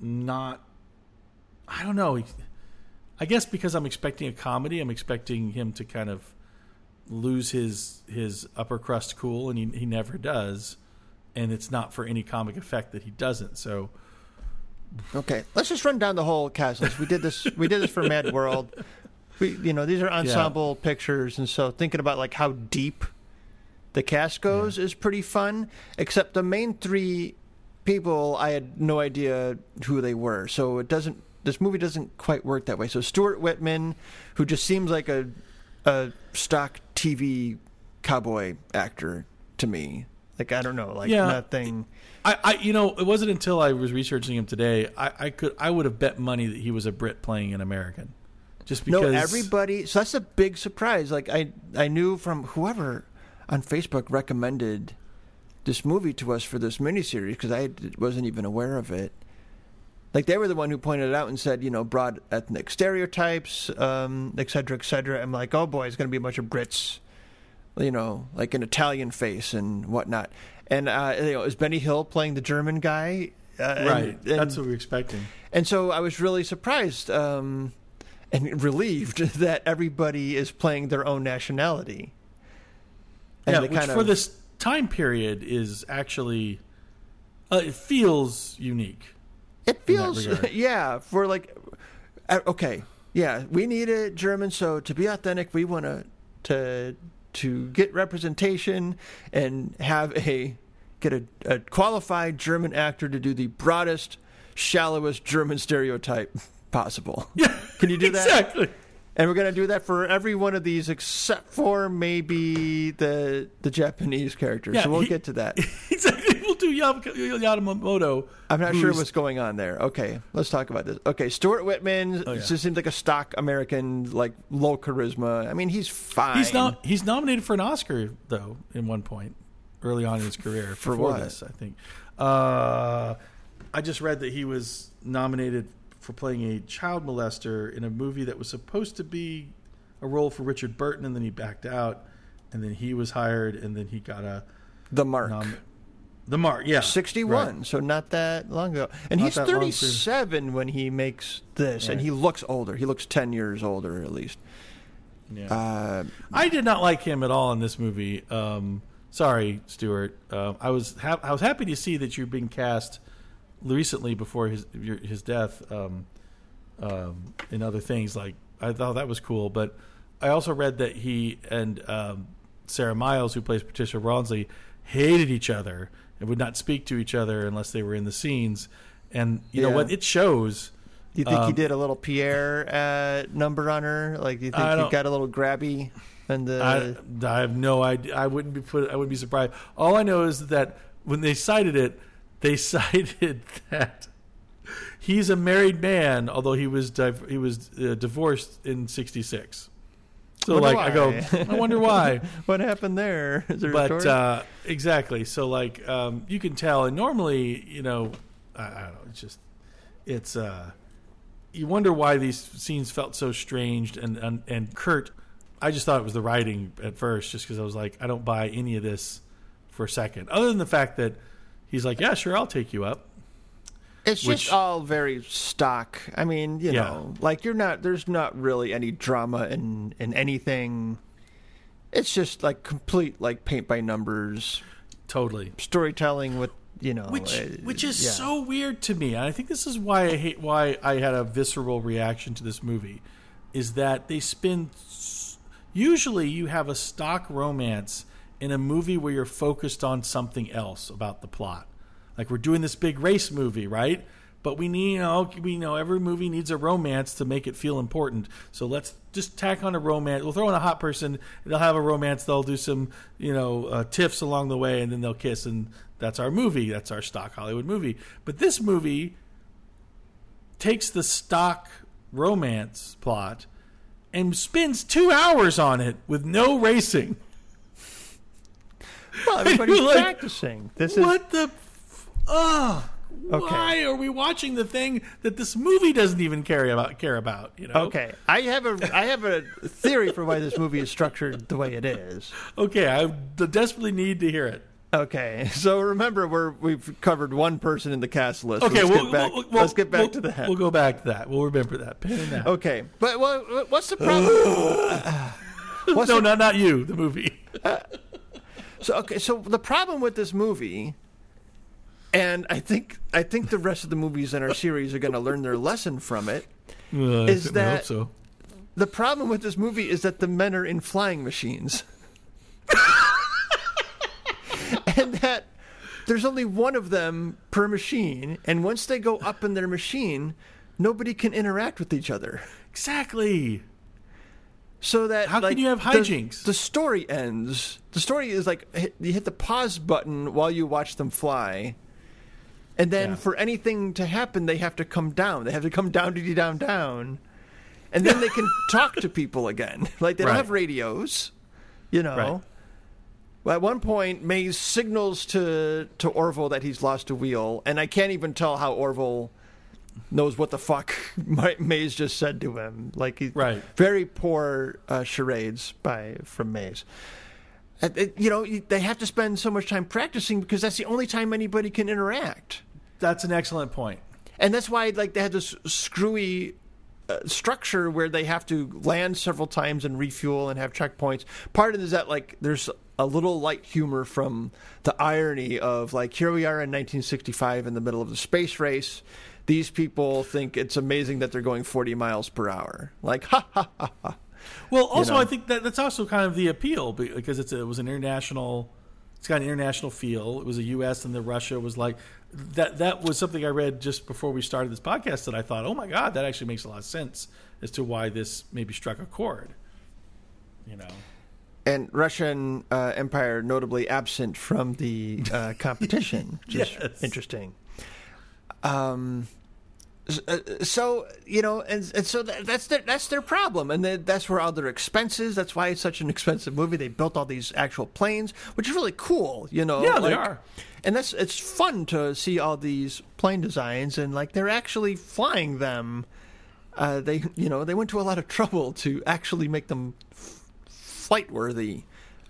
not. I don't know. I guess because I'm expecting a comedy, I'm expecting him to kind of lose his his upper crust cool, and he he never does. And it's not for any comic effect that he doesn't. So Okay, let's just run down the whole cast list. We did this. we did this for Mad World. We, you know, these are ensemble pictures, and so thinking about like how deep the cast goes is pretty fun. Except the main three people, I had no idea who they were, so it doesn't. This movie doesn't quite work that way. So Stuart Whitman, who just seems like a a stock TV cowboy actor to me. Like I don't know, like Yeah. nothing. I, I, you know, it wasn't until I was researching him today. I, I could, I would have bet money that he was a Brit playing an American, just because. No, everybody. So that's a big surprise. Like I, I knew from whoever on Facebook recommended this movie to us for this miniseries because I wasn't even aware of it. Like they were the one who pointed it out and said, you know, broad ethnic stereotypes, um, et cetera, et cetera. I'm like, oh boy, it's going to be a bunch of Brits, you know, like an Italian face and whatnot. And uh, you know, is Benny Hill playing the German guy? Uh, right? and- That's what we were expecting. and so I was really surprised um, and relieved that everybody is playing their own nationality. And yeah, which kind for this time period is actually, uh, it feels unique. it feels, yeah, for like, uh, okay, yeah, we need a German, so to be authentic, we want to to to get representation and have a get a, a qualified German actor to do the broadest, shallowest German stereotype possible. Yeah, Can you do that? exactly? And we're going to do that for every one of these except for maybe the the Japanese characters. Yeah, so we'll he- get to that. exactly. We'll do Yam- Yamamoto. I'm not sure what's going on there. Okay, let's talk about this. Okay, Stuart Whitman Oh, yeah. just seems like a stock American, like low charisma. I mean, he's fine. He's not. He's nominated for an Oscar though. In one point, early on in his career, For what? this, I think. Uh, I just read that he was nominated for playing a child molester in a movie that was supposed to be a role for Richard Burton, and then he backed out, and then he was hired, and then he got a the mark. nom- the mark. Yeah, 61, Right. so not that long ago. And Not he's that long, too. 37 when he makes this, and he looks older. He looks 10 years older, at least. Yeah. Uh, I did not like him at all in this movie. Um, sorry, Stuart. Uh, I was ha- I was happy to see that you're being cast recently before his your, his death um, um, in other things. Like I thought that was cool, but I also read that he and um, Sarah Miles, who plays Patricia Rawnsley, hated each other and would not speak to each other unless they were in the scenes. And you know what? It shows. do you think he Um, did a little Pierre uh, number on her? Like, do you think he got a little grabby? And the I, I have no idea. I wouldn't be put. I wouldn't be surprised. All I know is that when they cited it, they cited that he's a married man, although he was div- he was uh, divorced in '66. So, like, I go. I wonder why. what happened there? Is there but uh, exactly. So, like, um, you can tell. And normally, you know, I, I don't know. It's just, it's. uh You wonder why these scenes felt so strange. And and, and Kurt, I just thought it was the writing at first, just because I was like, I don't buy any of this for a second. Other than the fact that he's like, yeah, sure, I'll take you up. It's Which- just all very stock. I mean, you Yeah. know, like you're not. There's not really any drama in in anything. It's just like complete like paint by numbers Totally. storytelling with you know, which uh, which is yeah. so weird to me. And I think this is why I hate why I had a visceral reaction to this movie. is that they spin. s- Usually, you have a stock romance in a movie where you're focused on something else about the plot. Like we're doing this big race movie, right? But we need, you know, we know every movie needs a romance to make it feel important. So let's just tack on a romance. We'll throw in a hot person. They'll have a romance. They'll do some, you know, uh, tiffs along the way, and then they'll kiss, and that's our movie. That's our stock Hollywood movie. But this movie takes the stock romance plot and spends two hours on it with no racing. Well, everybody's Like, practicing. This is what the? Oh, Okay. why are we watching the thing that this movie doesn't even care about? Care about? You know? okay. I have a I have a theory for why this movie is structured the way it is. Okay, I desperately need to hear it. Okay, so remember we're we've covered one person in the cast list. Okay, let's we'll, get back. we'll- we'll- let's get back we'll- to the head. We'll go back to that. We'll remember that. That. Okay, but what, what's the problem? what's no, the, not not you. The movie. so okay, so the problem with this movie, and I think I think the rest of the movies in our series are going to learn their lesson from it. Uh, I Is hope that- so? The problem with this movie is that the men are in flying machines. and that there's only one of them per machine, and once they go up in their machine, nobody can interact with each other. Exactly. So that How can you have the- hijinks? The, story ends. The story is like hit, you hit the pause button while you watch them fly, and then Yeah. for anything to happen, they have to come down. They have to come down, down, down, down, and then they can talk to people again. Like they don't have radios, you know. Right. Well, at one point, Mays signals to to Orville that he's lost a wheel, and I can't even tell how Orville knows what the fuck Ma- Mays just said to him. Like, he, Right. Very poor uh, charades by from Mays. It- you know, they have to spend so much time practicing because that's the only time anybody can interact, That's an excellent point. and that's why like they had this screwy. Uh, structure where they have to land several times and refuel and have checkpoints. Part of it is that like there's a little light humor from the irony of like here we are in 1965 in the middle of the space race. These people think it's amazing that they're going 40 miles per hour. Like ha ha ha ha. Well, also know. I think that that's also kind of the appeal because it's a, it was an international. It's got an international feel. It was a U.S. and the Russia was like that. That was something I read just before we started this podcast that I thought, oh my god, that actually makes a lot of sense as to why this maybe struck a chord. You know, And Russian uh, Empire notably absent from the uh, competition, which is Yes. interesting. Um, so you know, and, and so that, that's their that's their problem, and then that's where all their expenses. That's why it's such an expensive movie. They built all these actual planes, which is really cool. You know, Yeah, they are. and that's it's fun to see all these plane designs, and like they're actually flying them. Uh, they you know they went to a lot of trouble to actually make them f- flight worthy.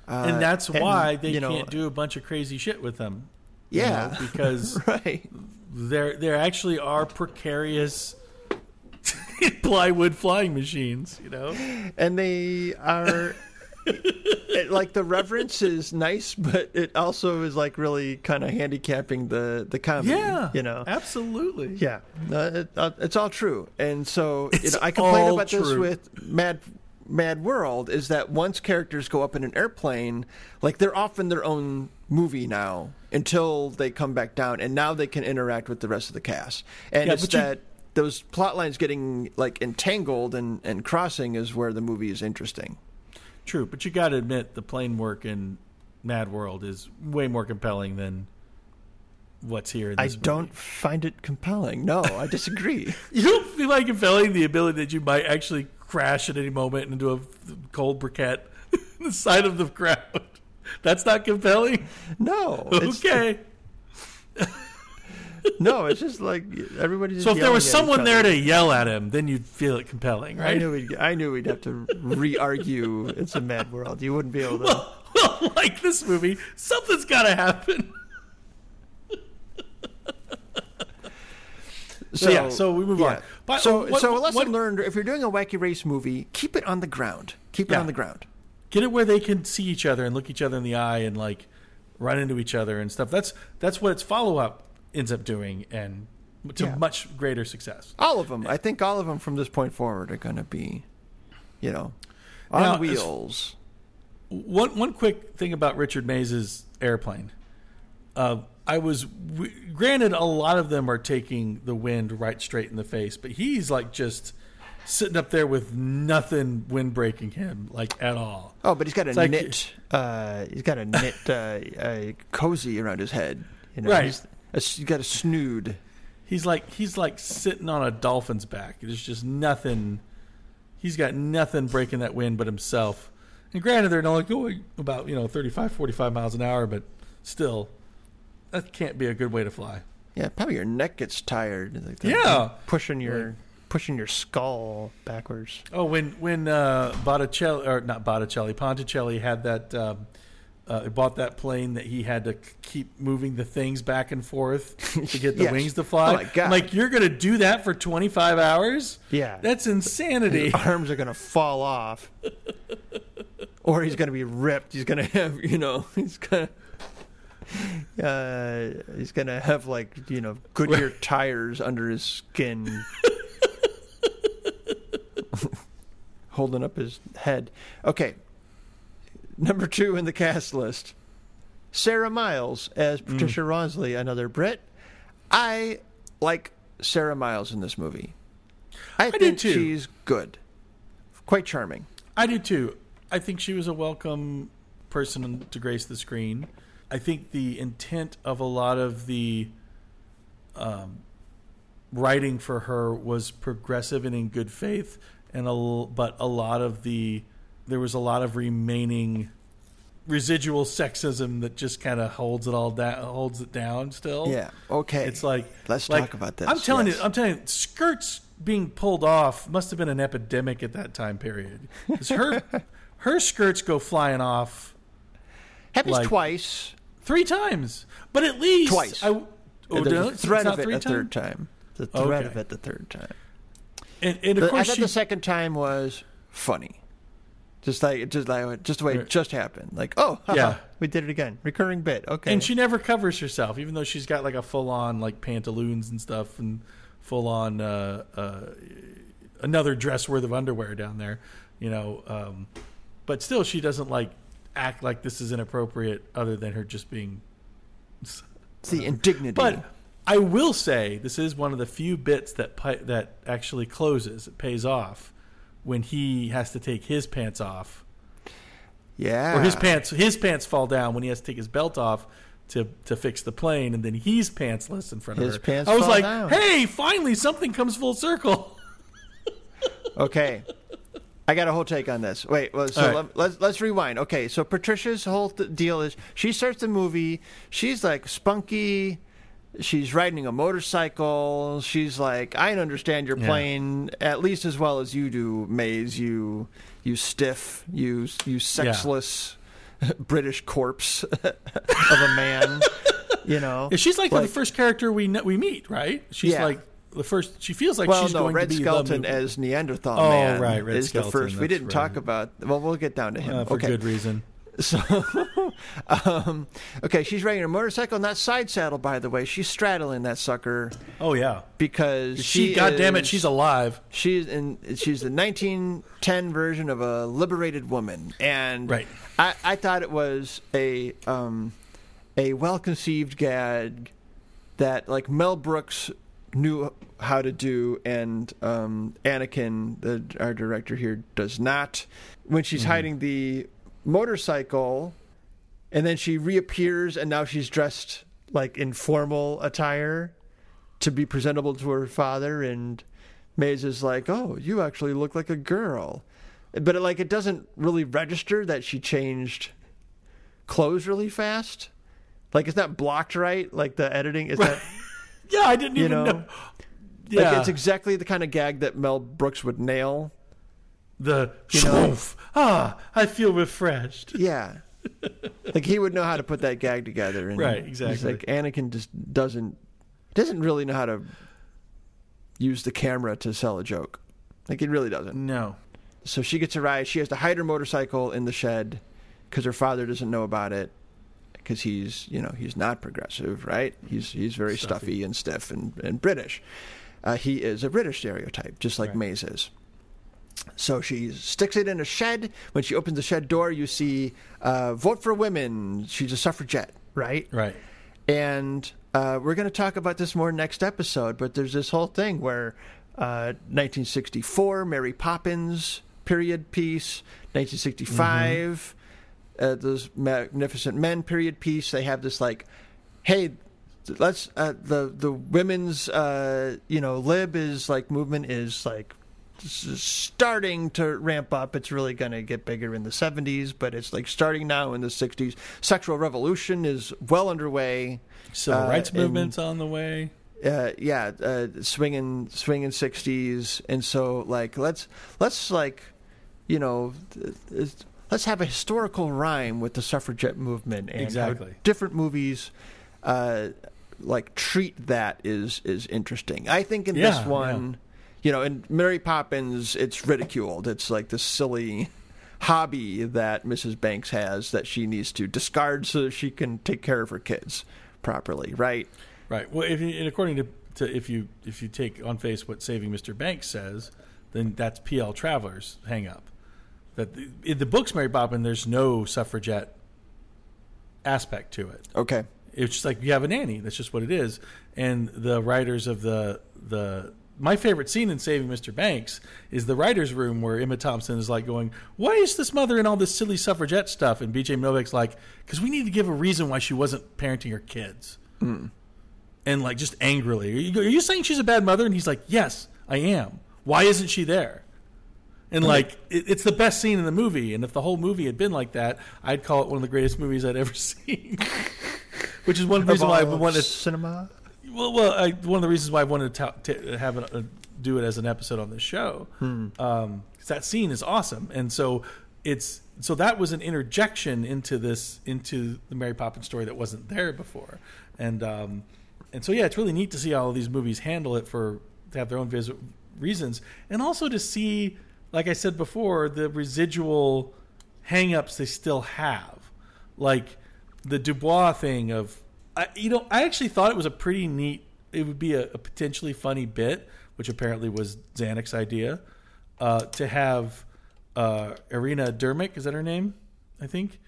Uh, and that's why they you know, can't do a bunch of crazy shit with them. you know, Yeah, because right. There there actually are precarious plywood flying machines. You know, and they are it- like the reverence is nice, but it also is like really kind of handicapping the the comedy. yeah, you know. absolutely. Yeah, no, it, uh, it's all true, and so you know, I complain all about this with Mad Mad World is that once characters go up in an airplane, like they're off in their own movie now until they come back down, and now they can interact with the rest of the cast, and Yeah, it's but you- that. Those plot lines getting like entangled and, and crossing is where the movie is interesting. True, but you got to admit the plane work in Mad World is way more compelling than what's here. In I movie. don't find it compelling. No, I disagree. You don't feel like compelling the ability that you might actually crash at any moment into a cold briquette in the side of the crowd. That's not compelling. No, it's, Okay. no, it's just like everybody's. So if there was someone there to yell at him, then you'd feel it compelling, I knew we'd, I knew we'd have to re-argue. It's a mad world. You wouldn't be able to. Well, well, like this movie, something's got to happen. So, yeah, so we move on. But so, what- so a lesson what- learned: if you're doing a wacky race movie, keep it on the ground. Keep it Yeah. on the ground. get it where they can see each other and look each other in the eye and like run into each other and stuff. That's that's what its follow up ends up doing, and to Yeah. much greater success. All of them. I think all of them from this point forward are going to be you know, on Now, wheels. One one quick thing about Richard Mays' airplane. Uh, I was granted a lot of them are taking the wind right straight in the face, but he's like just sitting up there with nothing wind breaking him like at all. Oh, but he's got a It's like- knit. Uh, he's got a knit uh, a cozy around his head. You know, Right. He's, a, he's got a snood. He's like he's like sitting on a dolphin's back. There's just nothing. He's got nothing breaking that wind but himself. And granted, they're only going about you know 35, 45 miles an hour, but still, that can't be a good way to fly. Yeah, probably your neck gets tired. Like Yeah. pushing your pushing your skull backwards. Oh, when when uh, Botticelli or not Botticelli, Ponticelli had that um, uh, bought that plane that he had to keep moving the things back and forth to get the Yes. wings to fly. Oh, my God. I'm like you're gonna do that for 25 hours? Yeah. that's insanity. His arms are gonna fall off, or he's gonna be ripped. He's gonna have you know he's gonna. Uh, he's gonna have like you know Goodyear tires under his skin, holding up his head. Okay, number two in the cast list, Sarah Miles as Patricia Rawnsley, another Brit. I like Sarah Miles in this movie. I, do think too. she's good, quite charming. I do too. I think she was a welcome person to grace the screen. I think the intent of a lot of the um, writing for her was progressive and in good faith, and a, but a lot of the there was a lot of remaining residual sexism that just kind of holds it all down, holds it down. Still, Yeah. Okay. It's like Let's like, talk about this. I'm telling Yes. you, I'm telling you, skirts being pulled off must have been an epidemic at that time period. her her skirts go flying off happens like- twice. three times, but at least Twice. I, oh, And no, a it's threat not of it three a third time. The threat Okay. of it the third time. And, and of The- I thought she, the second time was funny. Just like just like just the way it just happened. Like, oh, haha, Yeah. we did it again. Recurring bit. Okay. and she never covers herself, even though she's got like a full on like pantaloons and stuff, and full on uh, uh, another dress worth of underwear down there, you know. Um, but still, she doesn't like act like this is inappropriate, other than her just being it's the indignity. But I will say this is one of the few bits that pi- that actually closes. It pays off when he has to take his pants off, yeah. or his pants his pants fall down when he has to take his belt off to to fix the plane, and then he's pantsless in front His of her. pants I was like, down. hey, finally something comes full circle. Okay. I got a whole take on this. Wait, well, so right. let, let's let's rewind. Okay, so Patricia's whole th- deal is she starts the movie. She's like spunky. She's riding a motorcycle. She's like, I understand your Yeah. plane at least as well as you do, Mays. You you stiff. You you sexless British corpse of a man. you know. Yeah, she's like, the first character we we meet, right? She's Yeah. like the first. She feels like well, she's no, going Red to be Skelton the as Neanderthal Oh, man right, Red is the first. We didn't talk about. Well, we'll get down to him. uh, for okay. good reason. So, um, okay, she's riding a motorcycle, not side saddle, by the way. She's straddling that sucker Oh yeah, because she. she. God damn it, she's alive. She's in. She's the 1910 version of a liberated woman, and Right. I, I thought it was a um, a well conceived gag that like Mel Brooks knew how to do, and um, Annakin, the, our director here, does not. When she's hiding the motorcycle, and then she reappears, and now she's dressed like in formal attire to be presentable to her father, and Mays is like, "Oh, you actually look like a girl," but it, like it doesn't really register that she changed clothes really fast. Like it's not blocked right. Like the editing is that Yeah, I didn't you even know. know. Yeah, Like it's exactly the kind of gag that Mel Brooks would nail. the you know- Ah, I feel refreshed. Yeah. like he would know how to put that gag together. And Right, exactly. like Annakin just doesn't doesn't really know how to use the camera to sell a joke. Like he really doesn't. No. So she gets a ride. She has to hide her motorcycle in the shed because her father doesn't know about it because he's you know he's not progressive, right? He's he's very stuffy, Stuffy. and stiff and and British. Uh, he is a British stereotype, just like Right. Mays is. So she sticks it in a shed. When she opens the shed door, you see uh, "Vote for Women." She's a suffragette, right? Right. And uh, we're going to talk about this more next episode. But there's this whole thing where uh, 1964, Mary Poppins period piece, 1965, uh, those Magnificent Men period piece. They have this like, hey, let's uh, the the women's uh, you know lib is like movement is like starting to ramp up. It's really going to get bigger in the 70s, but it's like starting now in the 60s. Sexual revolution is well underway. Civil Uh, rights and- movement's on the way. uh, yeah, uh, swinging, swinging sixties, and so like let's let's like, you know, let's have a historical rhyme with the suffragette movement and Exactly. different movies, uh, like treat that is is interesting. I think in this Yeah, one, you know, in Mary Poppins, it's ridiculed. It's like this silly hobby that Mrs. Banks has that she needs to discard so she can take care of her kids properly, right? Right. Well, if you, and according to, to if you if you take on face what Saving Mr. Banks says, then that's P.L. Travers's hang up. That the, in the books Mary Poppins, there's no suffragette aspect to it. Okay. It's just like you have a nanny. That's just what it is. And the writers of the the my favorite scene in Saving Mr. Banks is the writers' room where Emma Thompson is like going, "Why is this mother in all this silly suffragette stuff?" And B.J. Novak's like, "Because we need to give a reason why she wasn't parenting her kids." Mm. And like just angrily, are you, are you saying she's a bad mother? And he's like, "Yes, I am. Why isn't she there?" And like, it, it's the best scene in the movie. And if the whole movie had been like that, I'd call it one of the greatest movies I'd ever seen. Which is one reason why I Of wanted cinema. well, well, I, one of the reasons why I wanted to, to have it, uh, do it as an episode on the show, um, 'cause that scene is awesome, and so it's so that was an interjection into this into the Mary Poppins story that wasn't there before, and um, and so yeah, it's really neat to see how all these movies handle it for to have their own vis- reasons, and also to see, like I said before, the residual hangups they still have, like the Dubois thing of, I, you know, I actually thought it was a pretty neat. It would be a, a potentially funny bit, which apparently was Zanuck's idea, uh, to have uh, Irina Demick. Is that her name? I think.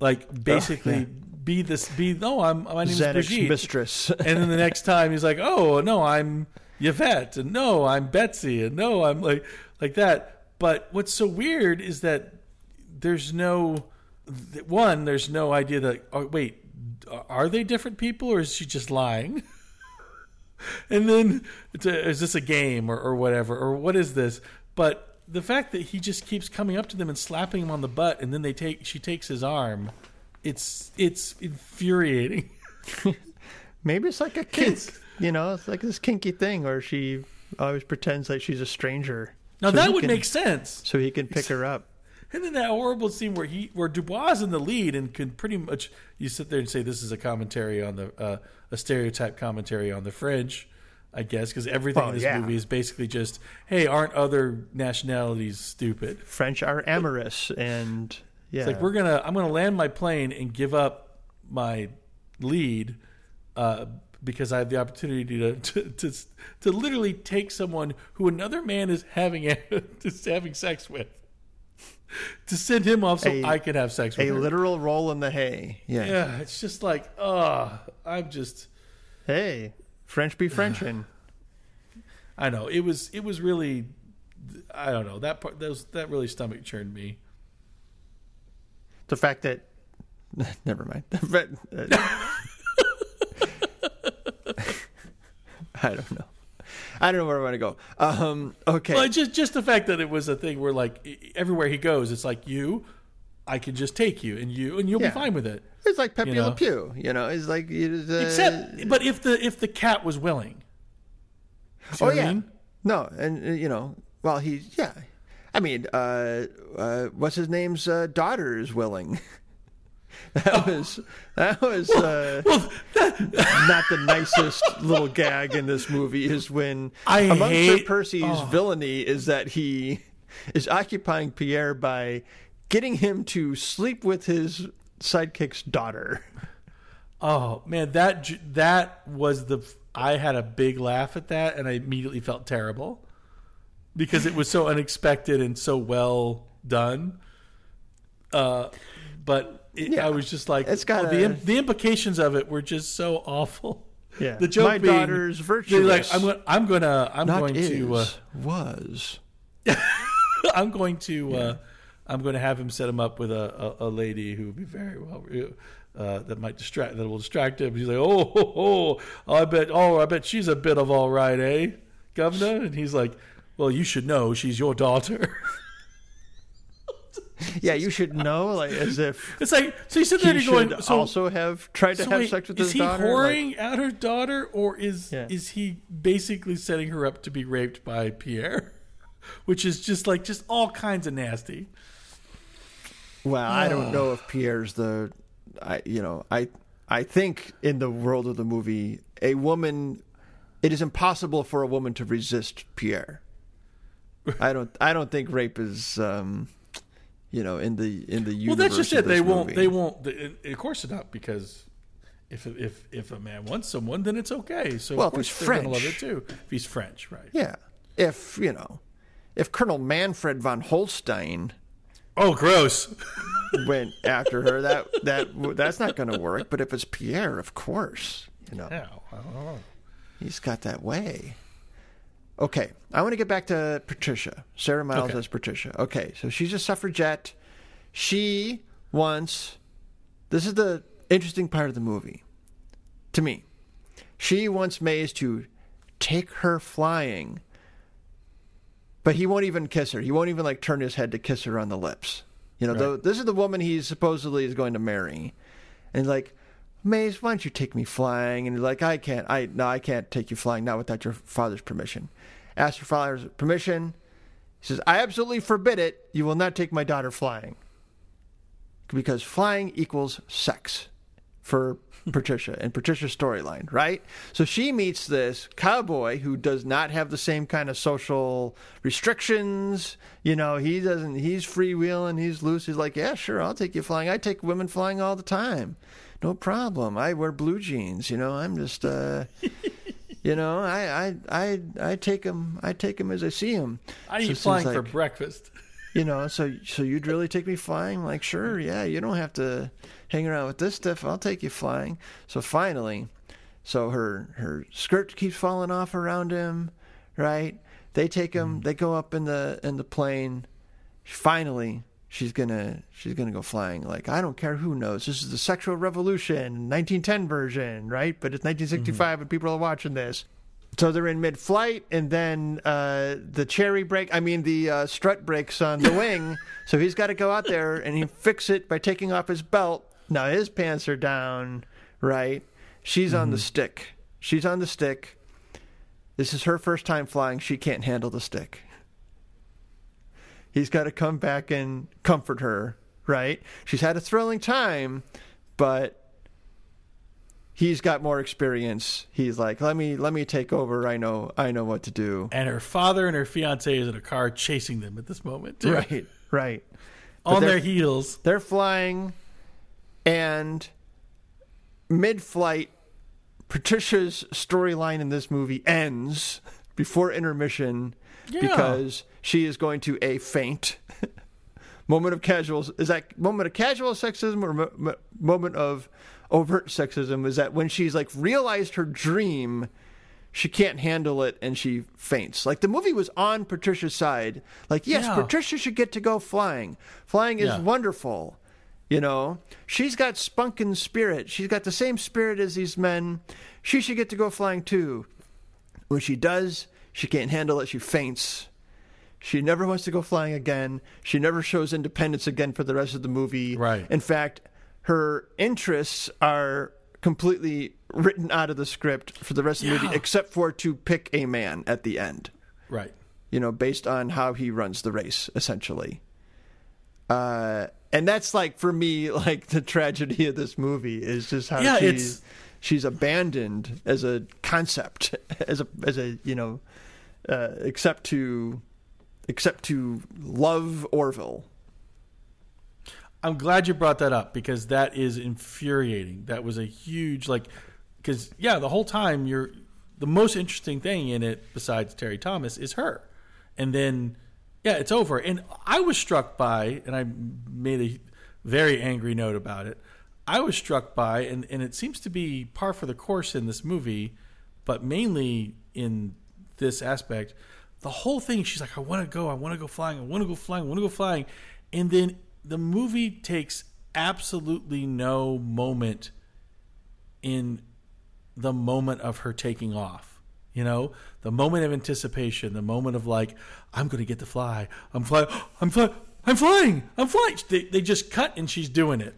Like basically yeah. be this. Be no, I'm my name's Xanax Brigitte. mistress. and then the next time he's like, "Oh no, I'm Yvette," and "No, I'm Betsy," and "No, I'm like like that." But what's so weird is that there's no one. There's no idea that. Oh, wait, are they different people, or is she just lying? and then it's a, is this a game or, or whatever, or what is this? But the fact that he just keeps coming up to them and slapping him on the butt, and then they take she takes his arm. It's it's infuriating. Maybe it's like a kink. You know, it's like this kinky thing where she always pretends like she's a stranger. Now So that would can- make sense. So he can pick her up. And then that horrible scene where he, where Dubois is in the lead and can pretty much, you sit there and say this is a commentary on the, uh, a stereotype commentary on the French, I guess, because everything Well, in this yeah. movie is basically just, hey, aren't other nationalities stupid? French are amorous and yeah. It's like we're gonna, I'm gonna land my plane and give up my lead, uh, because I have the opportunity to, to to to literally take someone who another man is having is having sex with, to send him off so A- I can have sex with a her. literal roll in the hay. Yeah. Yeah, it's just like, oh, I'm just, Hey, French be Frenchin. I know it was, it was really, I don't know that part, those that really stomach churned me. the fact that never mind. The fact- uh, I don't know. I don't know where I want to go. Um, okay. Well, just just the fact that it was a thing where like everywhere he goes, it's like you, I can just take you, and you, and you'll Yeah. be fine with it. It's like Pepe You know? Le Pew, you know. It's like it, uh, Except, but if the if the cat was willing, oh what I yeah, mean? no, and uh, you know, well, he yeah. I mean, uh, uh, what's his name's uh, daughter is willing. That was that was uh, not the nicest little gag in this movie. Is when I among Sir Percy's oh. villainy is that he is occupying Pierre by getting him to sleep with his sidekick's daughter. Oh man, that that was the. I had a big laugh at that, and I immediately felt terrible. because it was so unexpected and so well done. Uh, but it, Yeah. I was just like, It's got oh, the the implications of it were just so awful. Yeah. The joke My being, daughter's virtuous. Like, I'm gonna, I'm gonna, I'm Not going is, to, uh, was. I'm going to, uh, I'm going to have him set him up with a, a, a lady who would be very well, uh, that might distract, that will distract him. He's like, oh, oh, oh, I bet, oh, I bet she's a bit of all right, eh, governor? And he's like, well, you should know she's your daughter. Yeah, you should know, like as if it's like, so you sit he should you're going, so, also have tried to so have wait, sex with is his he daughter. whoring out her daughter, or is Yeah. is he basically setting her up to be raped by Pierre? Which is just like just all kinds of nasty. Well, I don't know if Pierre's the, I you know I I think in the world of the movie, a woman, it is impossible for a woman to resist Pierre. I don't I don't think rape is, um, you know, in the in the universe Well, that's just it. They this won't. They won't. they- Of course not, because if if if a man wants someone, then it's okay. So Well, of if course he's they're gonna love it too. If he's French, right? Yeah, if you know, if Colonel Manfred von Holstein Oh, gross. went after her, that that that's not going to work. But if it's Pierre, of course, you know. Yeah, I don't know. He's got that way. Okay, I want to get back to Patricia. Sarah Miles Okay. as Patricia. Okay, so she's a suffragette. She wants. This is the interesting part of the movie, to me. She wants Mays to take her flying, but he won't even kiss her. He won't even like turn his head to kiss her on the lips. You know, the, this is the woman he supposedly is going to marry, and like, Mays, why don't you take me flying? And he's like, I can't. I no, I can't take you flying, not without your father's permission. Ask your father's permission. He says, I absolutely forbid it. You will not take my daughter flying. Because flying equals sex for Patricia and Patricia's storyline, right? So she meets this cowboy who does not have the same kind of social restrictions. You know, he doesn't, he's freewheeling, he's loose. He's like, yeah, sure, I'll take you flying. I take women flying all the time. No problem. I wear blue jeans. You know, I'm just, uh, you know, I, I, I, I take them. I take them as I see them. I So eat flying for breakfast. you know, so so you'd really take me flying? Like, sure, yeah. You don't have to hang around with this stuff. I'll take you flying. So finally, so her her skirt keeps falling off around him, right? They take him. They go up in the in the plane. Finally, she's gonna she's gonna go flying. Like I don't care who knows. This is the sexual revolution, 1910 version, right? But it's 1965, and people are watching this. So they're in mid-flight, and then uh, the cherry break. I mean, the uh, strut breaks on the wing. So he's got to go out there and he fix it by taking off his belt. Now his pants are down, right? She's on the stick. She's on the stick. This is her first time flying. She can't handle the stick. He's got to come back and comfort her, right? She's had a thrilling time, but he's got more experience. He's like, "Let me let me take over. I know I know what to do." And her father and her fiance is in a car chasing them at this moment, too. Right, right. on their heels. They're flying, and mid-flight, Patricia's storyline in this movie ends before intermission Yeah. because she is going to a faint. moment of casual is that moment of casual sexism or mo- mo- moment of overt sexism? Is that when she's like realized her dream? She can't handle it and she faints. Like the movie was on Patricia's side. Like, yes, Yeah. Patricia should get to go flying. Flying is Yeah. wonderful. You know, she's got spunk and spirit. She's got the same spirit as these men. She should get to go flying too. When she does, she can't handle it. She faints. She never wants to go flying again. She never shows independence again for the rest of the movie. Right. In fact, her interests are completely written out of the script for the rest of the Yeah. movie, except for to pick a man at the end Right. you know, based on how he runs the race, essentially. Uh, and that's like for me, like the tragedy of this movie is just how Yeah, she's she's abandoned as a concept, as a as a you know, uh, except to except to love Orville. I'm glad you brought that up because that is infuriating. That was a huge like because yeah, the whole time you're the most interesting thing in it besides Terry Thomas is her, and then yeah, it's over. And I was struck by, and I made a very angry note about it. I was struck by, and, and it seems to be par for the course in this movie, but mainly in this aspect. The whole thing, she's like, I want to go, I want to go flying, I want to go flying, I want to go flying. And then the movie takes absolutely no moment in the moment of her taking off. You know, the moment of anticipation, the moment of like, I'm going to get to fly. I'm flying. I'm flying. I'm flying. I'm flying. They, they just cut and she's doing it.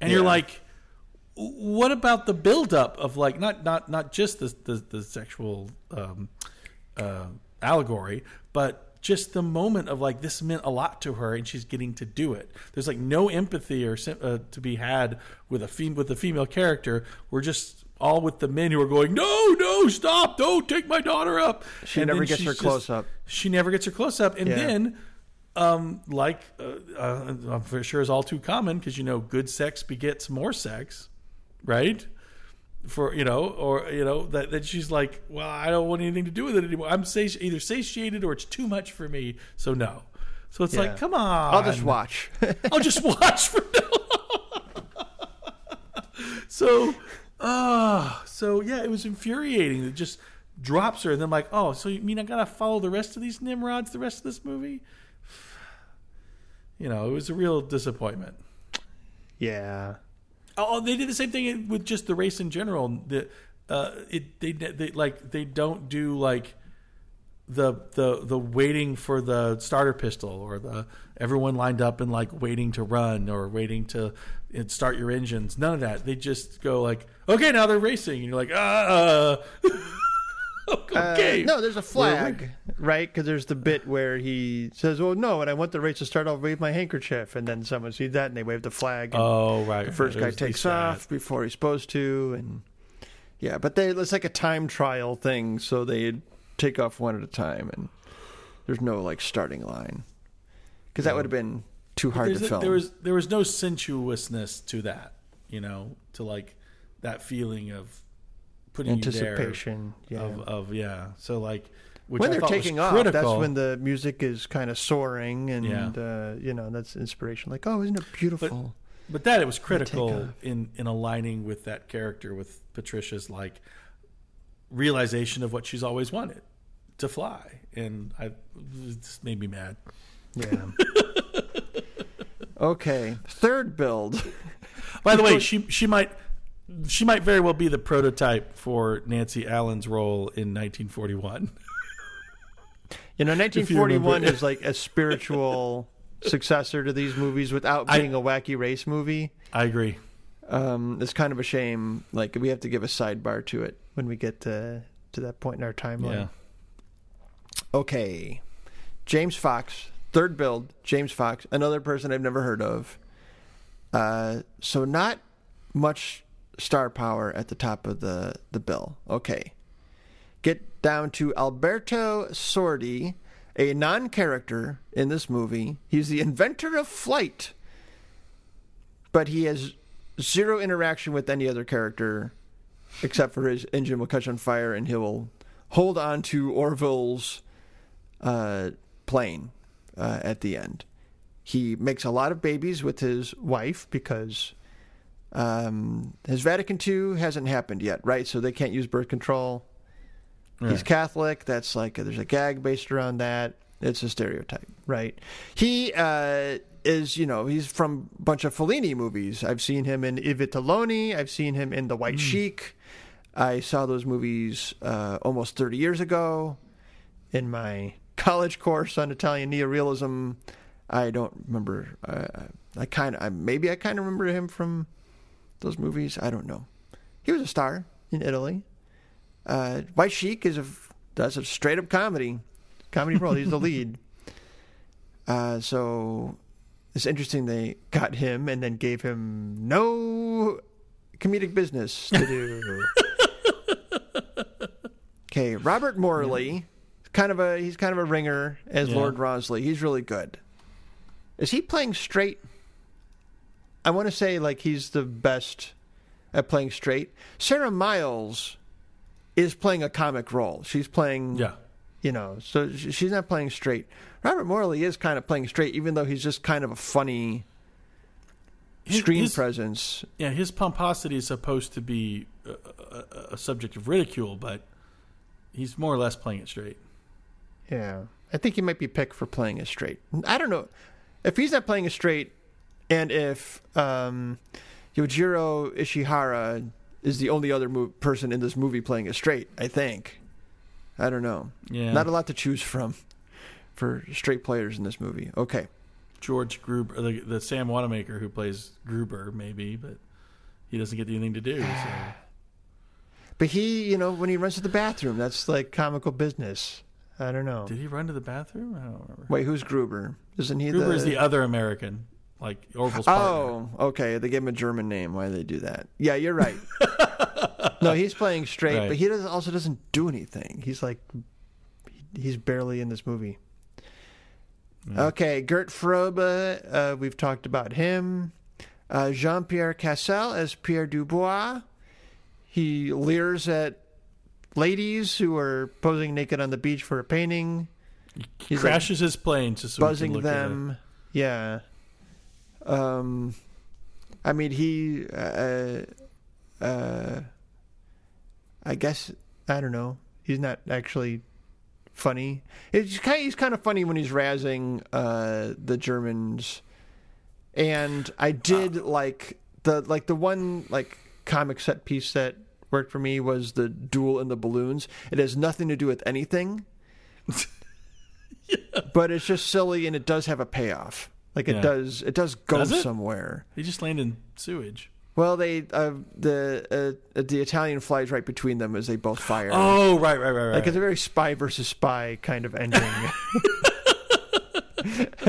And you're like, what about the buildup of like, not, not, not just the, the, the sexual um, uh, allegory, but just the moment of like this meant a lot to her and she's getting to do it. There's like no empathy or uh, to be had with a fem- with the female character. We're just all with the men who are going, no, no, stop, don't take my daughter up. She And never gets her just- close up. She never gets her close up, and Yeah. then. Um, like uh, uh, I'm for sure is all too common because you know good sex begets more sex, right? For you know, or you know that, that she's like, well, I don't want anything to do with it anymore. I'm sati- either satiated or it's too much for me, so no. So it's Yeah. like, come on, I'll just watch. I'll just watch for now. so, uh, so yeah, it was infuriating. It just drops her, and then like, oh, so you mean I gotta follow the rest of these Nimrods the rest of this movie? You know, it was a real disappointment. yeah. Oh, they did the same thing with just the race in general. The uh, it they, they like they don't do like the the the waiting for the starter pistol or the everyone lined up and like waiting to run or waiting to uh, start your engines. None of that. They just go like, okay, now they're racing, and you're like, ah. okay. Uh, no, there's a flag, right? Because there's the bit where he says, "Oh no," and I want the race to start. I'll wave my handkerchief, and then someone sees that and they wave the flag. And Oh right. the first guy takes there's that. off before he's supposed to, and yeah, but they it's like a time trial thing, so they take off one at a time, and there's no like starting line because that would have been too hard There's to a- film. There was there was no sensuousness to that, you know, to like that feeling of putting you there anticipation. Yeah. of of yeah. So like which when I they're taking off, that's when the music is kind of soaring, and Yeah. uh, you know that's inspiration. Like, oh, isn't it beautiful? But that it was critical in in aligning with that character with Patricia's like realization of what she's always wanted to fly, and I it just made me mad. Yeah. okay, third build. By the way, she she might she might very well be the prototype for Nancy Allen's role in 1941. You know, 1941 remember. is like a spiritual successor to these movies without being a wacky race movie. I agree. Um, it's kind of a shame. Like we have to give a sidebar to it when we get to to that point in our timeline. Yeah. Okay, James Fox, third build. James Fox, another person I've never heard of. Uh, so not much star power at the top of the the bill. Okay, get down to Alberto Sordi, a non-character in this movie. He's the inventor of flight, but he has zero interaction with any other character except for his engine will catch on fire and he will hold on to Orville's uh, plane uh, at the end. He makes a lot of babies with his wife because um, his Vatican II hasn't happened yet, right? So they can't use birth control. He's Catholic. That's like there's a gag based around that. It's a stereotype, right? He uh, is, you know, he's from a bunch of Fellini movies. I've seen him in I Vitelloni. I've seen him in The White Sheik. I saw those movies uh, almost 30 years ago in my college course on Italian neorealism. I don't remember. Uh, I kind of, I, maybe I kind of remember him from those movies. I don't know. He was a star in Italy. Uh, White Sheik is a that's a straight up comedy, comedy role. He's the lead. Uh, so it's interesting they got him and then gave him no comedic business to do. okay, Robert Morley, kind of a he's kind of a ringer as Yeah. Lord Rawnsley. He's really good. Is he playing straight? I want to say like he's the best at playing straight. Sarah Miles is playing a comic role. She's playing Yeah. you know, so she's not playing straight. Robert Morley is kind of playing straight, even though he's just kind of a funny His- screen his- presence. Yeah, his pomposity is supposed to be a, a, a subject of ridicule, but he's more or less playing it straight. Yeah, I think he might be picked for playing it straight. I don't know if he's not playing it straight, and if um, Yojiro Ishihara is the only other mo- person in this movie playing it straight. I think. I don't know. Yeah, Not a lot to choose from for straight players in this movie. Okay. George Gruber, the, the Sam Wanamaker who plays Gruber, maybe, but he doesn't get anything to do. So. But he, you know, when he runs to the bathroom, that's like comical business. I don't know. Did he run to the bathroom? I don't remember. Wait, who's Gruber? Isn't he Gruber the? is the other American, like Orville's partner. oh, okay. They gave him a German name. Why do they do that? Yeah, you're right. no, he's playing straight, Right. but he doesn't, also doesn't do anything. He's like, he's barely in this movie. Okay, Gert Frobe, uh, we've talked about him. Uh, Jean Pierre Cassel as Pierre Dubois. He leers at ladies who are posing naked on the beach for a painting, He's like crashes his plane just so we can buzzing look at it. them. Yeah. Um, I mean, he. Uh, uh, I guess I don't know. He's not actually funny. It's kind. He's kind of funny when he's razzing uh, the Germans, and I did like the like the one like comic set piece that worked for me was the duel in the balloons. It has nothing to do with anything, but it's just silly, and it does have a payoff. Like it Yeah. does. It does go Does it? somewhere. He just landed in sewage. Well, they uh, the uh, the Italian flies right between them as they both fire. Oh, right, right, right, right. Like it's a very spy versus spy kind of ending.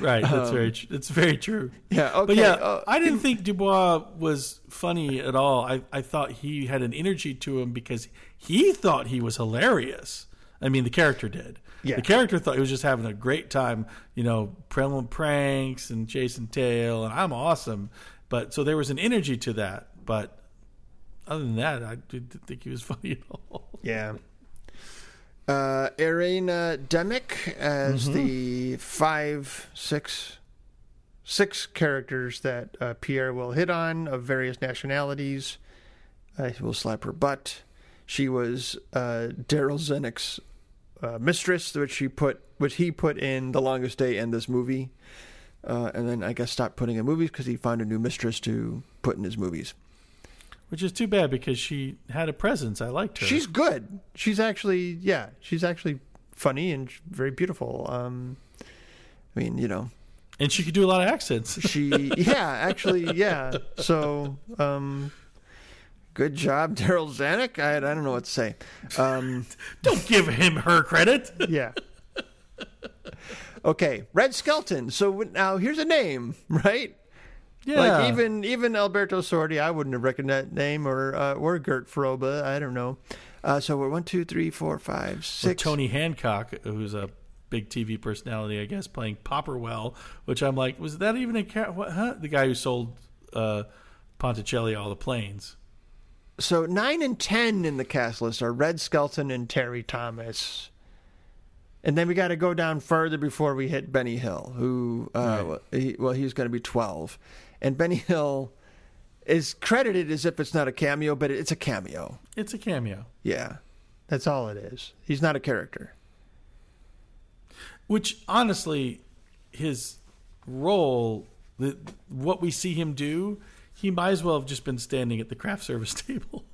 right. That's very. Tr- it's very true. yeah. Okay. But yeah, uh, I didn't think Dubois was funny at all. I, I thought he had an energy to him because he thought he was hilarious. I mean, the character did. Yeah. The character thought he was just having a great time, you know, pulling pranks and chasing tail, and I'm awesome. But so there was an energy to that. But other than that, I didn't think he was funny at all. yeah. Uh, Irina Demick as Mm-hmm. the five, six, six characters that uh, Pierre will hit on of various nationalities. He will slap her butt. She was uh, Darryl Zanuck's uh, mistress, which she put, which he put in The Longest Day and this movie, uh, and then I guess stopped putting in movies because he found a new mistress to put in his movies. Which is too bad because she had a presence. I liked her. She's good. She's actually, yeah, she's actually funny and very beautiful. Um, I mean, you know, and she could do a lot of accents. she, yeah, actually, yeah. So, um, good job, Darryl Zanuck. I, I don't know what to say. Um, Don't give him her credit. yeah. Okay, Red Skelton. So now here's a name, right? Yeah. Like even even Alberto Sordi, I wouldn't have reckoned that name, or uh, or Gert Frobe. I don't know. Uh, so we're one, two, three, four, five, Or. Tony Hancock, who's a big TV personality, I guess, playing Popperwell, which I'm like, was that even a car- what? Huh? The guy who sold uh, Ponticelli all the planes. So nine and ten in the cast list are Red Skelton and Terry Thomas. And then we got to go down further before we hit Benny Hill, who, uh, Right. he, well, he's going to be 12. And Benny Hill is credited as if it's not a cameo, but it's a cameo. It's a cameo, Yeah. That's all it is. He's not a character. which honestly, his role, the, what we see him do, he might as well have just been standing at the craft service table.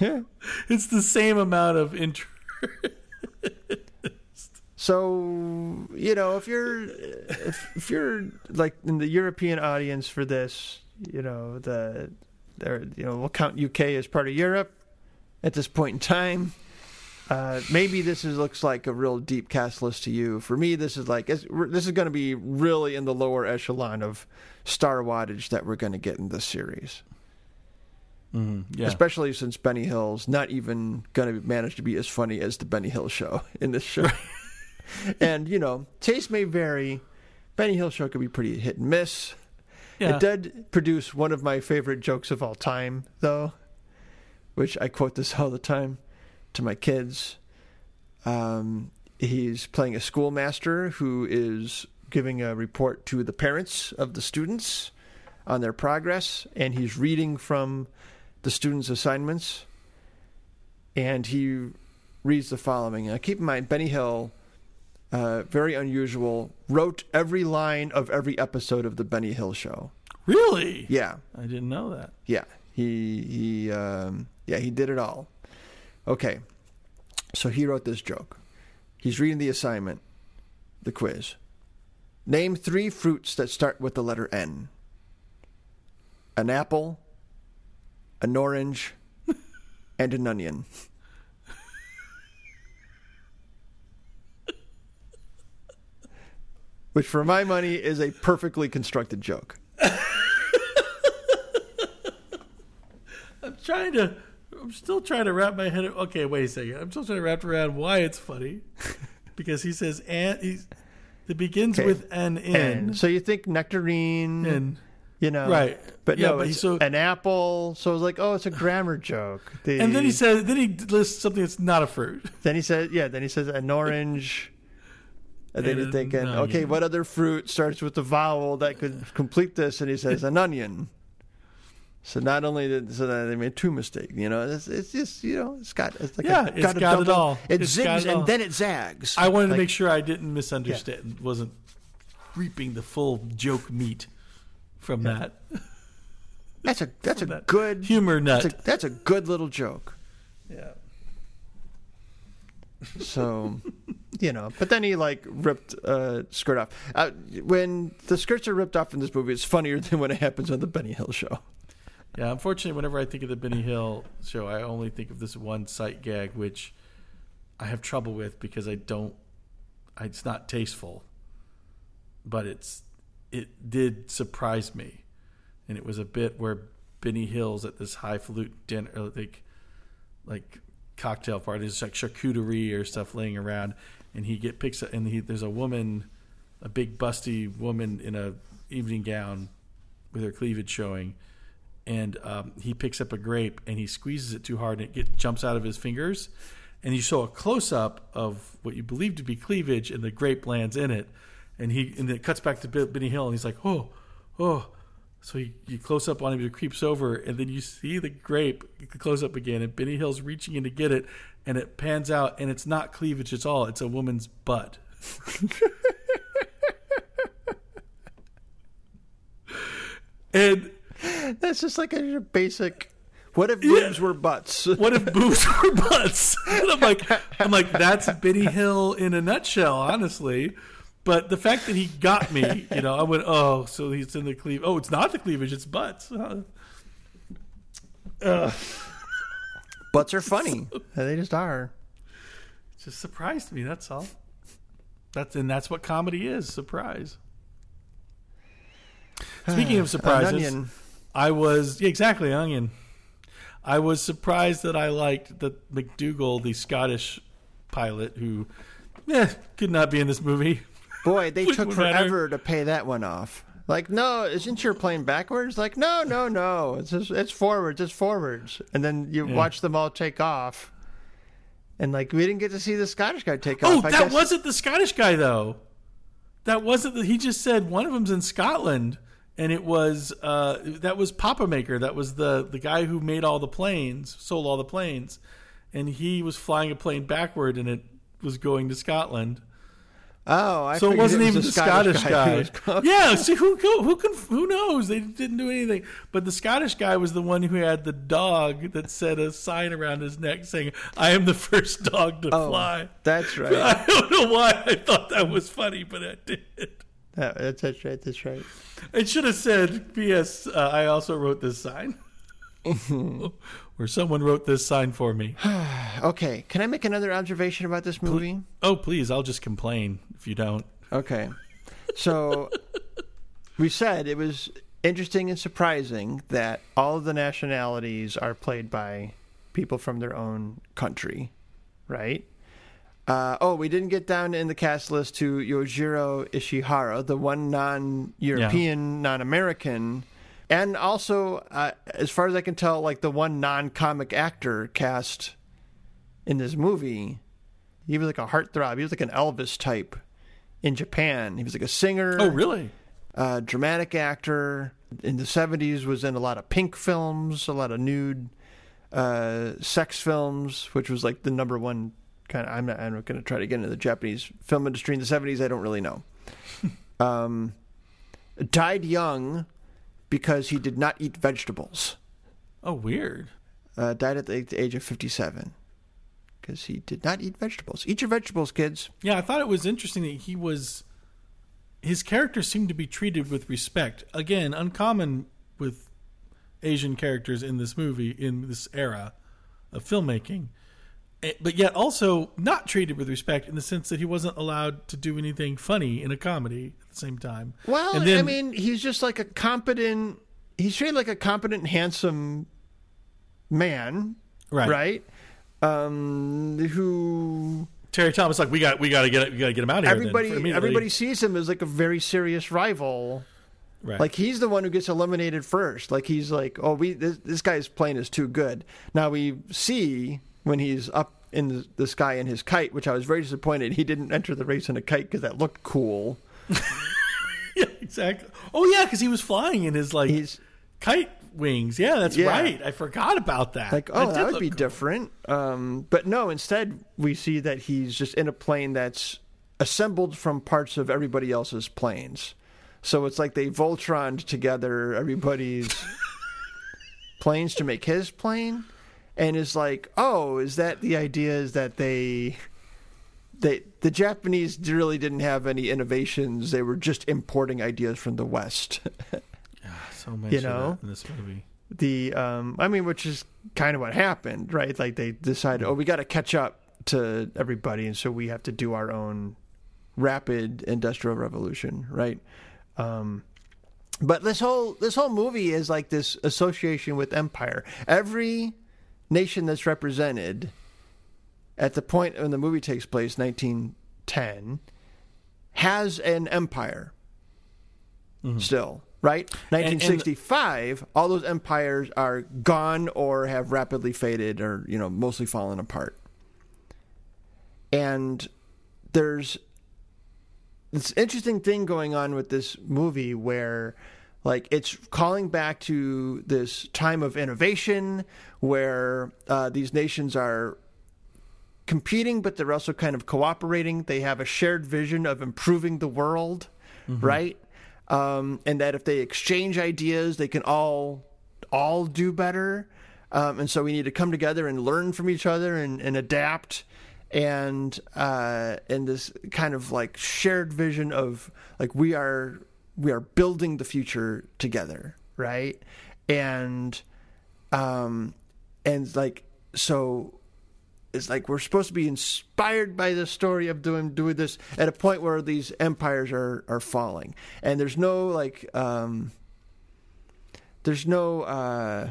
Yeah. It's the same amount of interest. So you know, if you're if, if you're like in the European audience for this, you know the there you know we'll count UK as part of Europe at this point in time. Uh, maybe this is looks like a real deep cast list to you. For me, this is like this is going to be really in the lower echelon of star wattage that we're going to get in this series. Yeah. Especially since Benny Hill's not even going to manage to be as funny as the Benny Hill show in this show. and, you know, taste may vary. Benny Hill show could be pretty hit and miss. yeah. It did produce one of my favorite jokes of all time, though, which I quote this all the time to my kids. Um, he's playing a schoolmaster who is giving a report to the parents of the students on their progress, and he's reading from the students' assignments. And he reads the following. Now, keep in mind, Benny Hill, uh, very unusual, wrote every line of every episode of the Benny Hill Show. Really? Yeah, I didn't know that. yeah. He he um, yeah he did it all. Okay, so he wrote this joke. He's reading the assignment, the quiz. Name three fruits that start with the letter N. An apple, an orange, and an onion. Which, for my money, is a perfectly constructed joke. I'm trying to. I'm still trying to wrap my head. Okay, wait a second. I'm still trying to wrap around why it's funny, because he says and he's. It begins Okay. with an in. And so you think nectarine, And you know, Right. But Yeah, no, but so- an apple. So it's like, oh, it's a grammar joke. The- and then he says, then he lists something that's not a fruit. then he says, yeah, then he says an orange. And then you're thinking, onion. okay, what other fruit starts with the vowel that could complete this? And he says an onion. So not only did so that they made two mistakes, you know, it's, it's just you know, it's got it's like Yeah, a, it's got, a got it all. It It's zigs it all. and then it zags. I wanted to make sure I didn't misunderstand. Wasn't reaping the full joke meat from that that's a that's a that good humor nut. That's a, that's a good little joke. yeah. So, you know, but then he like ripped uh, skirt off. Uh, when the skirts are ripped off in this movie, it's funnier than when it happens on the Benny Hill show. Yeah, unfortunately, whenever I think of the Benny Hill show, I only think of this one sight gag, which I have trouble with because I don't. It's not tasteful, but it's it did surprise me, and it was a bit where Benny Hill's at this highfalutin dinner, uh, like like cocktail party, there's like charcuterie or stuff laying around, and he get picks up, and he there's a woman, a big busty woman in a evening gown with her cleavage showing and um, he picks up a grape and he squeezes it too hard and it jumps out of his fingers. And you show a close up of what you believe to be cleavage and the grape lands in it. And he and it cuts back to Benny Hill and he's like oh oh. So you, you close up on him he creeps over and then you see the grape close up again and Benny Hill's reaching in to get it and it pans out and it's not cleavage at all it's a woman's butt. And That's just like a basic. What if boobs were butts? what if boobs were butts? And I'm like, I'm like, that's Biddy Hill in a nutshell, honestly. But the fact that he got me, you know, I went, oh, so he's in the cleave. Oh, it's not the cleavage, it's butts. Uh, Butts are funny. they just are. just surprised me. That's all. That's and that's what comedy is. Surprise. Speaking of surprises. I was yeah, exactly onion. I was surprised that I liked that McDougal, the Scottish pilot, who eh, could not be in this movie. Boy, they took matter. forever to pay that one off. Like, no, isn't your plane backwards? Like, no, no, no. It's just, it's forwards. It's forwards. And then you Yeah. watch them all take off. And like, we didn't get to see the Scottish guy take Oh, off. I that wasn't the Scottish guy though. That wasn't. The, he just said one of them's in Scotland, and it was uh, that was Papa Maker. That was the the guy who made all the planes, sold all the planes, and he was flying a plane backward, and it was going to Scotland. Oh, I so it wasn't was even the Scottish who guy. going- yeah, see who who who, can, who knows? They didn't do anything. But the Scottish guy was the one who had the dog that said a sign around his neck saying, "I am the first dog to Oh, fly." That's right. I don't know why I thought that was funny, but I did. That- that's, right. That's right. It should have said, "P.S. Uh, I also wrote this sign." or someone wrote this sign for me. Okay, can I make another observation about this movie? Oh, please! I'll just complain if you don't. Okay. So we said it was interesting and surprising that all of the nationalities are played by people from their own country, right? Uh, oh, we didn't get down in the cast list to Yojiro Ishihara, the one non European, non American, and also, uh, as far as I can tell, like the one non comic actor cast in this movie. He was like a heartthrob. He was like an Elvis type in Japan. He was like a singer. Oh, really? uh, dramatic actor. In the 70s, was in a lot of pink films, a lot of nude uh, sex films, which was like the number one kind of. I'm not, I'm not going to try to get into the Japanese film industry in the 70s. I don't really know. um, died young because he did not eat vegetables. Oh, weird. Uh, died at the age of 57 because he did not eat vegetables. Eat your vegetables, kids. Yeah, I thought it was interesting that he was. His character seemed to be treated with respect. Again, uncommon with Asian characters in this movie, in this era of filmmaking. Eh, But yet also not treated with respect in the sense that he wasn't allowed to do anything funny in a comedy at the same time. Well, And then- I mean, he's just like a competent. He's treated like a competent, handsome man, right. right? Um, who Terry Thomas, like we got, we got to get, we got to get him out of here. everybody everybody sees him as like a very serious rival. right. Like he's the one who gets eliminated first. Like he's like, oh, we this, this guy's plane is too good. Now we see when he's up in the, the sky in his kite, which I was very disappointed he didn't enter the race in a kite because that looked cool. yeah, exactly. Oh yeah, because he was flying in his like He's kite wings. Yeah, that's Yeah. right. I forgot about that. like, oh, did that would be cool. different. Um, but no, instead we see that he's just in a plane that's assembled from parts of everybody else's planes. So it's like they Voltroned together everybody's planes to make his plane, and is like, oh, is that the idea? Is that they, they, the Japanese really didn't have any innovations. They were just importing ideas from the West. So much you know? in this movie. the um I mean which is kind of what happened, right? Like they decided, oh, we got to catch up to everybody and so we have to do our own rapid industrial revolution, right? Um but this whole this whole movie is like this association with empire. Every nation that's represented at the point when the movie takes place, 1910, has an empire mm-hmm. still, right? and- 1965, all those empires are gone or have rapidly faded or, you know, mostly fallen apart. And there's this interesting thing going on with this movie where like it's calling back to this time of innovation where uh, these nations are competing but they're also kind of cooperating. They have a shared vision of improving the world right? Um, and that if they exchange ideas they can all all do better. Um, and so we need to come together and learn from each other and, and adapt. And uh, and this kind of like shared vision of like we are we are building the future together right? And um and like so it's like we're supposed to be inspired by the story of doing doing this at a point where these empires are are falling. And there's no like um there's no uh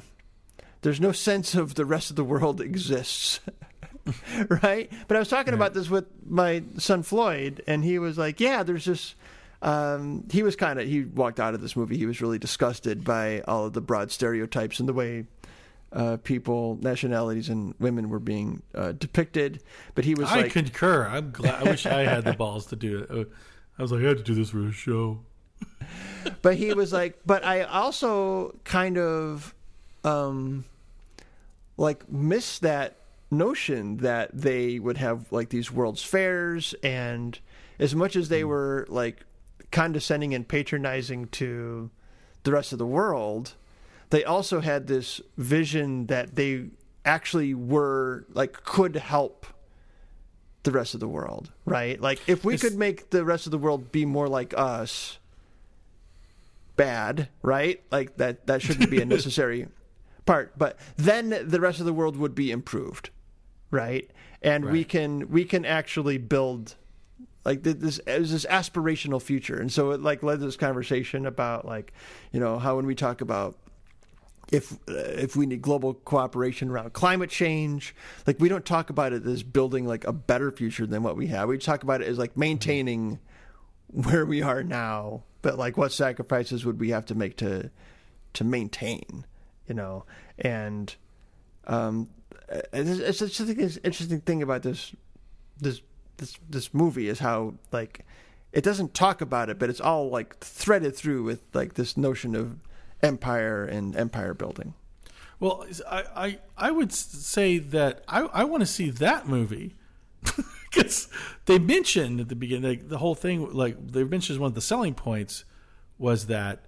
there's no sense of the rest of the world exists right? But i was talking about this with my son floyd and he was like yeah there's this um, he was kind of he walked out of this movie he was really disgusted by all of the broad stereotypes and the way uh, people nationalities and women were being uh, depicted but he was I like concur. I'm glad. I wish I had the balls to do it. I was like, I had to do this for a show. but he was like, but I also kind of um like miss that notion that they would have like these world's fairs and as much as they were like condescending and patronizing to the rest of the world they also had this vision that they actually were like could help the rest of the world right like if we It's- could make the rest of the world be more like us bad, right? Like that that shouldn't be a necessary part, but then the rest of the world would be improved, right? And we can we can actually build like th- this is this aspirational future. And so it like led this conversation about like, you know, how when we talk about if uh, if we need global cooperation around climate change, like we don't talk about it as building like a better future than what we have. We talk about it as like maintaining where we are now, but like what sacrifices would we have to make to to maintain, you know? And um, it's, it's, it's, it's an interesting thing about this this this this movie is how like it doesn't talk about it, but it's all like threaded through with like this notion of empire and empire building. Well, I, I, I would say that I, I want to see that movie because they mentioned at the beginning like, the whole thing. Like they mentioned one of the selling points was that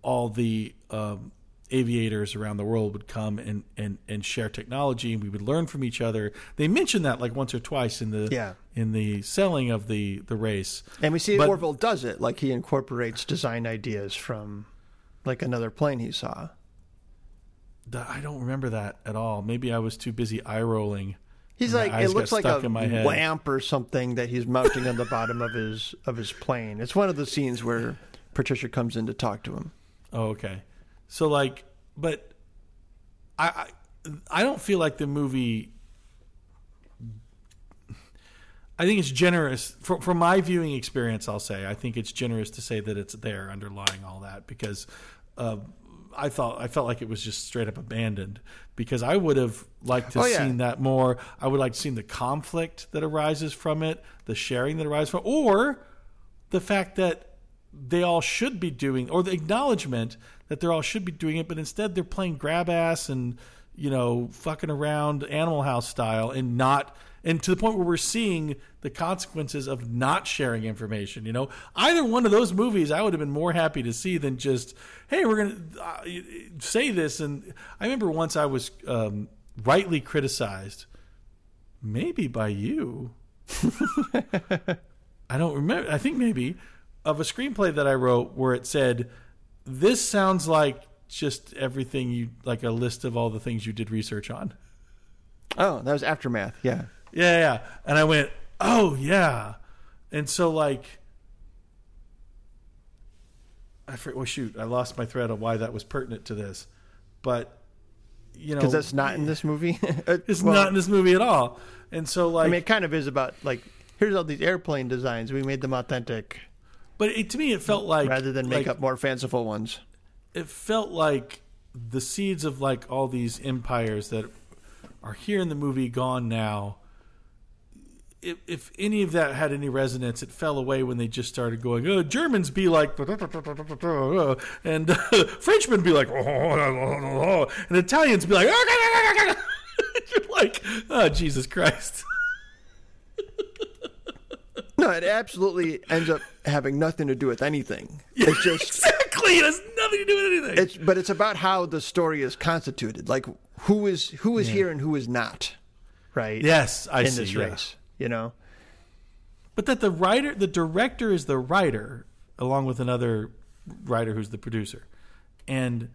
all the um, aviators around the world would come and, and, and share technology, and we would learn from each other. They mentioned that like once or twice in the Yeah. in the selling of the the race. And we see But- Orville does it, like he incorporates design ideas from like another plane he saw. That- I don't remember that at all. Maybe I was too busy eye rolling. He's like it looks like a in my head. lamp or something that he's mounting on the bottom of his of his plane. It's one of the scenes where Patricia comes in to talk to him. Oh, okay. So like, but I, I I don't feel like the movie. I think it's generous from for my viewing experience. I'll say I think it's generous to say that it's there underlying all that because uh, I thought I felt like it was just straight up abandoned because I would have liked to Oh, have yeah. seen that more. I would like to seen the conflict that arises from it, the sharing that arises from, it, or the fact that they all should be doing, or the acknowledgement that they all should be doing it, but instead they're playing grab ass and you know fucking around Animal House style, and not, and to the point where we're seeing the consequences of not sharing information. You know, either one of those movies, I would have been more happy to see than just, hey, we're gonna uh, say this. And I remember once I was um, rightly criticized, maybe by you. I don't remember. I think maybe of a screenplay that I wrote where it said, "This sounds like just everything you like a list of all the things you did research on." Oh, that was aftermath. Yeah. Yeah, yeah. And I went, "Oh yeah," and so like. I forget, well, shoot, I lost my thread on why that was pertinent to this, but you know, Because that's not in this movie. Uh, it's Well, not in this movie at all. And so, like, I mean, it kind of is about like here's all these airplane designs. We made them authentic but it, to me, it felt like rather than make like, up more fanciful ones. it felt like the seeds of like all these empires that are here in the movie gone now if, if any of that had any resonance it fell away when they just started going oh germans be like and uh, frenchmen be like and italians be like you're like oh jesus christ No, it absolutely ends up having nothing to do with anything. It's just exactly it has nothing to do with anything it's but it's about how the story is constituted. Like who is who is here and who is not. Right? yes i in see this yeah. race. You know? But that the writer, the director is the writer, along with another writer who's the producer, and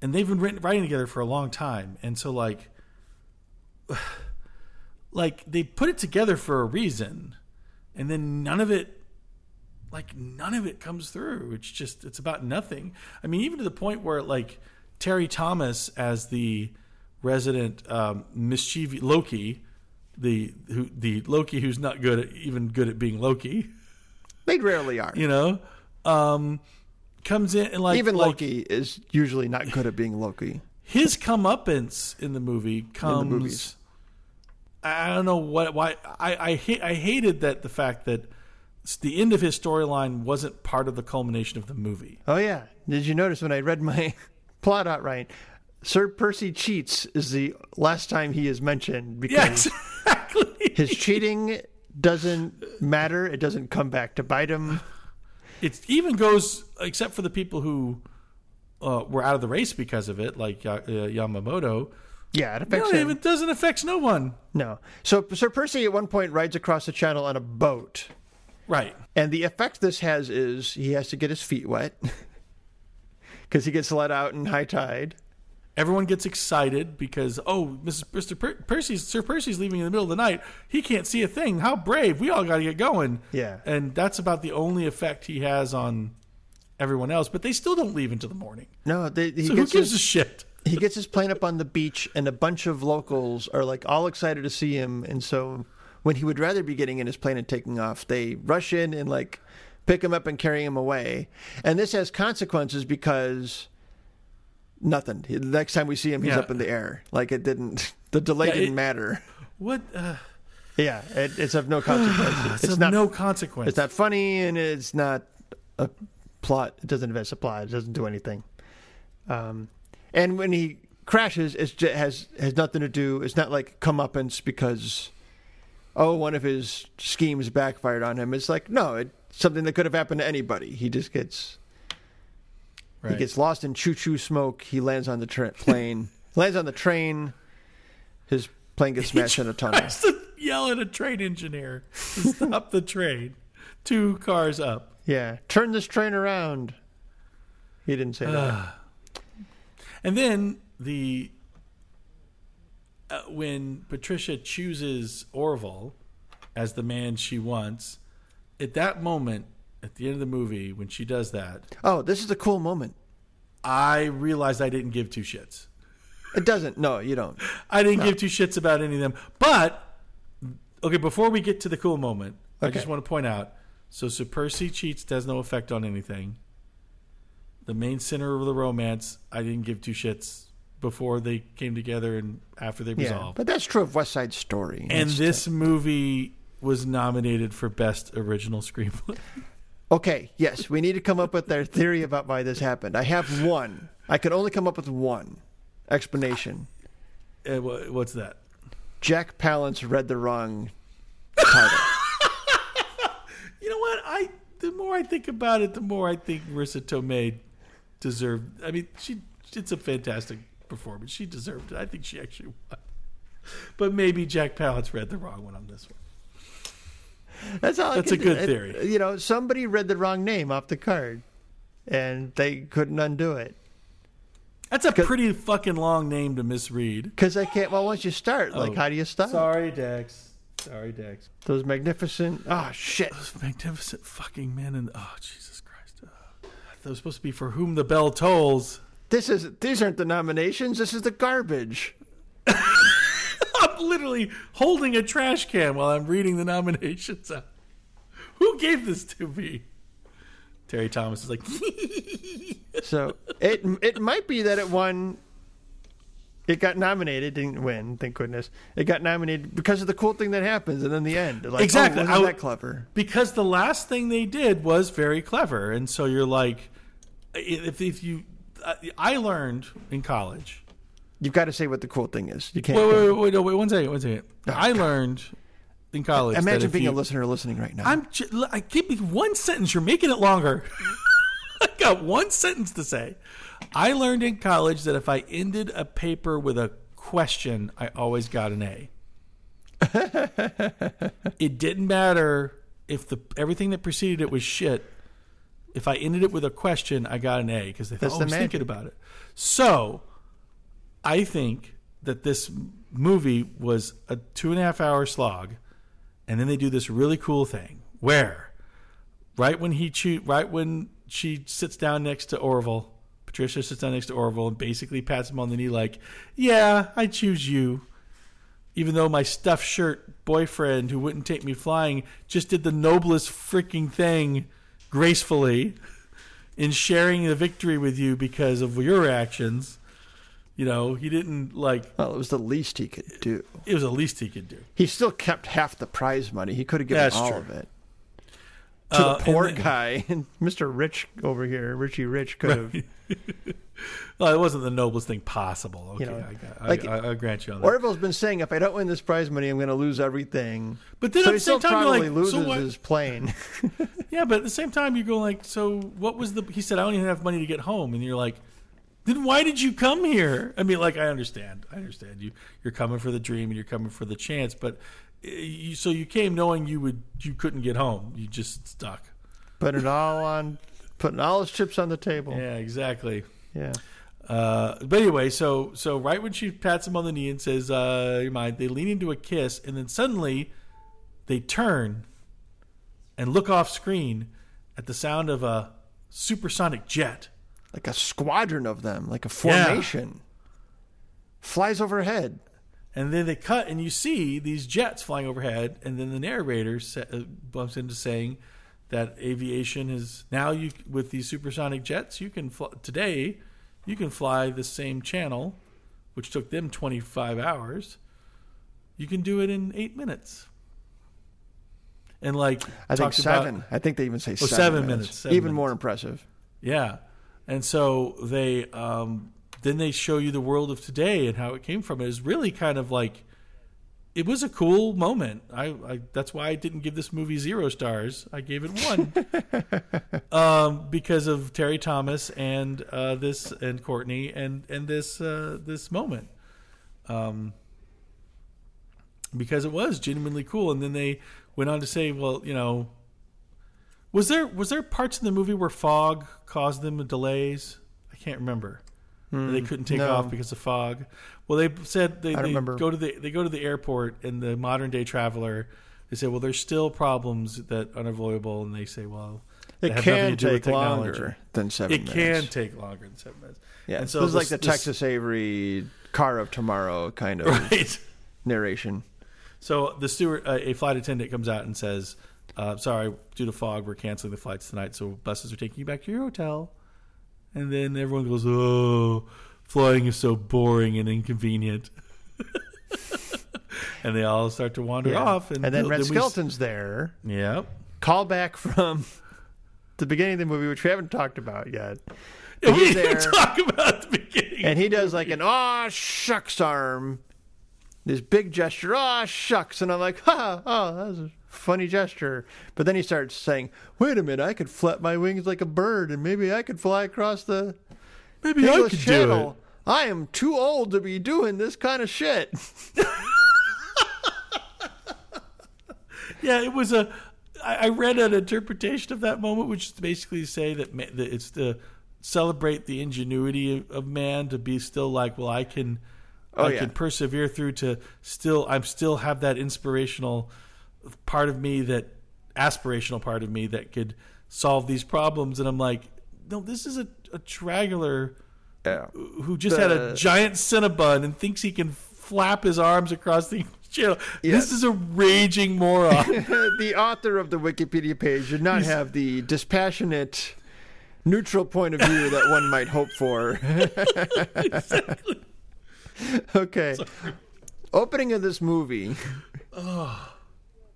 and they've been written, writing together for a long time, and so like, like they put it together for a reason, and then none of it, like none of it comes through. It's just it's about nothing. I mean, even to the point where like Terry Thomas as the resident um, mischievous Loki, the who the Loki who's not good at even good at being Loki, They rarely are. you know, um, comes in and like Even like Loki is usually not good at being Loki. his comeuppance in the movie comes. I don't know what why I I, I hated that the fact that the end of his storyline wasn't part of the culmination of the movie. Oh yeah. Did you notice when I read my plot outline? Sir Percy cheats is the last time he is mentioned because Yes, exactly. his cheating doesn't matter. It doesn't come back to bite him. It even goes except for the people who uh, were out of the race because of it, like uh, Yamamoto. Yeah, it No, affects it him. even doesn't affect no one. No. So Sir Percy at one point rides across the channel on a boat. Right. And the effect this has is he has to get his feet wet because he gets let out in high tide. Everyone gets excited because oh, Mrs. Mr. Per- Percy's Sir Percy's leaving in the middle of the night. He can't see a thing. How brave! We all got to get going. Yeah. and that's about the only effect he has on everyone else. But they still don't leave until the morning. No, they, he So who gives his, a shit? He gets his plane up on the beach, and a bunch of locals are like all excited to see him. And so when he would rather be getting in his plane and taking off, they rush in and like pick him up and carry him away. And this has consequences because nothing. The next time we see him, he's Yeah. up in the air. Like it didn't. The delay Yeah, didn't it- matter. What? Uh, Yeah, it, it's of no consequence. It's, it's of not. no consequence. It's not funny, and it's not a plot. It doesn't advance the plot. It doesn't do anything. Um, and when he crashes, it has has nothing to do. It's not like comeuppance because oh, one of his schemes backfired on him. It's like no, it's something that could have happened to anybody. He just gets right. he gets lost in choo choo smoke. He lands on the tra- plane. lands on the train. His plane gets smashed in a tunnel. to yell at a train engineer to stop the train. Two cars up. Yeah, turn this train around. He didn't say that. Ah. And then the uh, when Patricia chooses Orville as the man she wants, at that moment, at the end of the movie, when she does that, Oh, this is a cool moment. I realized I didn't give two shits. It doesn't. No, you don't. I didn't give two shits about any of them. But okay, before we get to the cool moment, I just want to point out: so Sir Percy cheats has no effect on anything. The main center of the romance, I didn't give two shits before they came together and after they Yeah, resolved. but that's true of West Side Story. and That's this movie was nominated for best original screenplay. Okay, yes, we need to come up with our theory about why this happened. I have one. I could only come up with one explanation. Uh, What's that? Jack Palance read the wrong title. You know what? I the more I think about it, the more I think Marisa Tomei deserved. I mean, she it's a fantastic performance. She deserved it. I think she actually won. But maybe Jack Palance read the wrong one on this one. That's all. That's can a good do. theory. It- you know, somebody read the wrong name off the card, and they couldn't undo it That's a pretty fucking long name to misread. because I can't. Well, once you start, like, Oh, how do you stop? Sorry, Dex. Sorry, Dex. Those magnificent. Oh shit! Those magnificent fucking men and oh Jesus Christ. Uh, that was supposed to be for whom the bell tolls. This is. These aren't the nominations. This is the garbage. I'm literally holding a trash can while I'm reading the nominations out. Who gave this to me? Terry Thomas is like, So it it might be that it won. It got nominated, didn't win. Thank goodness. It got nominated because of the cool thing that happens, and then the end. Like, oh, Exactly. Oh, wasn't w- that clever? because the last thing they did was very clever, and so you're like, if if you, I learned in college. You've got to say what the cool thing is. You can't. Wait, wait, wait, wait, no, wait one second, one second. Oh, I learned in college. that Imagine being you, a listener listening right now. I'm. ju- I keep me one sentence. You're making it longer. I got one sentence to say. I learned in college that if I ended a paper with a question, I always got an A. it didn't matter if the everything that preceded it was shit. If I ended it with a question, I got an A because they thought, That's oh, the I was thinking about it. So, I think that this movie was a two and a half hour slog, and then they do this really cool thing where, right when he choo- right when she sits down next to Orville, Patricia sits down next to Orville and basically pats him on the knee like, "Yeah, I choose you." Even though my stuffed shirt boyfriend who wouldn't take me flying just did the noblest freaking thing gracefully in sharing the victory with you because of your actions. You know, he didn't like well, it was the least he could do. it was the least he could do. He still kept half the prize money. He could have given That's all true. of it to Uh, the poor and then- guy. And Mr. Rich over here, Richie Rich, could have. Well, it wasn't the noblest thing possible. Okay, You know, I, got, like- I, I, I grant you on that. Orville's been saying, if I don't win this prize money, I'm going to lose everything. but then so at the same time, you're like, loses so what? his plane. Yeah, but at the same time, you go like, so what was the? He said, I don't even have money to get home, and you're like, then why did you come here? I mean, like, I understand, I understand you. You're coming for the dream, and you're coming for the chance, but uh, you, so you came knowing you would, you couldn't get home. You just stuck. putting it all on, putting all his chips on the table. Yeah, exactly. Yeah. Uh, but anyway, so so right when she pats him on the knee and says, uh, "You mind?" They lean into a kiss, and then suddenly they turn and look off screen at the sound of a supersonic jet. Like a squadron of them, like a formation. Flies overhead. And then they cut, and you see these jets flying overhead, and then the narrator sa- uh, bumps into saying that aviation is now you with these supersonic jets you can fl- today you can fly the same channel, which took them twenty five hours. You can do it in eight minutes. and like I think talked about- seven. I think they even say seven, seven minutes. minutes, seven even minutes. more impressive. Yeah, and so they um, then they show you the world of today and how it came from. It is really kind of like it was a cool moment. I, I that's why I didn't give this movie zero stars. I gave it one um, because of Terry Thomas and uh, this and Courtney and and this uh, this moment. Um, because it was genuinely cool, and then they went on to say, well, you know, was there was there parts in the movie where fog caused them delays? I can't remember. That They couldn't take Hmm. no. off because of fog. Well, they said they, they go to the they go to the airport and the modern day traveler. They say, well, there's still problems that are unavoidable, and they say, well, It can to do with take longer than seven It minutes. can take longer than seven minutes. Yeah, and so this is like the this- Texas Avery car of tomorrow kind of right. narration. So the steward, uh, a flight attendant, comes out and says, uh, "Sorry, due to fog, we're canceling the flights tonight. So buses are taking you back to your hotel." And then everyone goes, "Oh, flying is so boring and inconvenient." and they all start to wander Yeah. off. And, And then Red we- Skelton's there. Yep. Call back from the beginning of the movie, which we haven't talked about yet. And we didn't talk about the beginning. And he does like an aw shucks arm. This big gesture, aw shucks. And I'm like, ha, oh, that was a funny gesture. But then he starts saying, wait a minute, I could flap my wings like a bird and maybe I could fly across the Maybe I English could do it. I am too old to be doing this kind of shit. Yeah, it was a. I I read an interpretation of that moment, which is basically to say that, ma- that it's to celebrate the ingenuity of, of man to be still like, well, I can, Oh, I yeah. can persevere through to still, I'm still have that inspirational part of me that aspirational part of me that could solve these problems, and I'm like, no, this is a, a traveler Yeah. who just had a giant Cinnabon and thinks he can flap his arms across the channel. Yes. This is a raging moron. the author of the Wikipedia page did not have the dispassionate, neutral point of view that one might hope for. okay. Opening of this movie.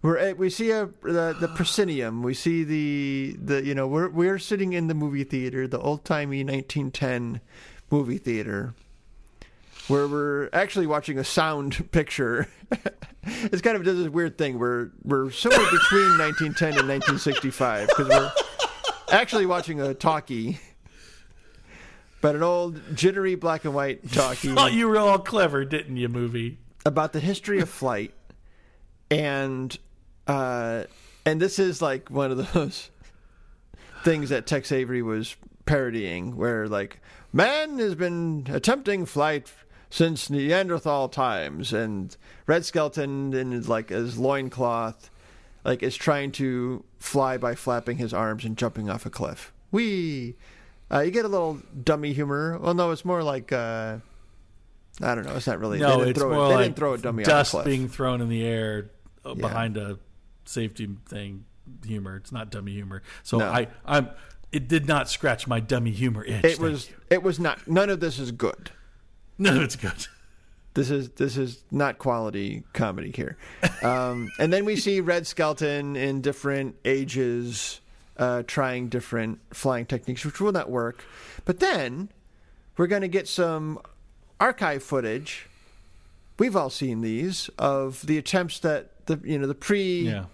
We're at, we see a the, the proscenium. We see the the you know we're we're sitting in the movie theater, the old timey 1910 movie theater, where we're actually watching a sound picture. it's kind of does this weird thing where we're somewhere between 1910 and 1965 because we're actually watching a talkie, but an old jittery black and white talkie thought you were all clever, didn't you, movie? about the history of flight, and uh, and this is like one of those things that Tex Avery was parodying, where like man has been attempting flight since Neanderthal times, and Red Skelton in his, like his loincloth, like is trying to fly by flapping his arms and jumping off a cliff. We, uh, you get a little dummy humor. Well, no, it's more like. Uh, I don't know. It's not really. they No, didn't it's throw, more they like didn't throw a dummy dust off a cliff. being thrown in the air Yeah. behind a safety thing. Humor. It's not dummy humor. So No. I, I'm. It did not scratch my dummy humor itch. It was. you. It was not. None of this is good. none of it's good. This is this is not quality comedy here. Um, and then we see Red Skelton in different ages, uh, trying different flying techniques, which will not work. But then we're going to get some archive footage. We've all seen these of the attempts that the you know the pre Yeah.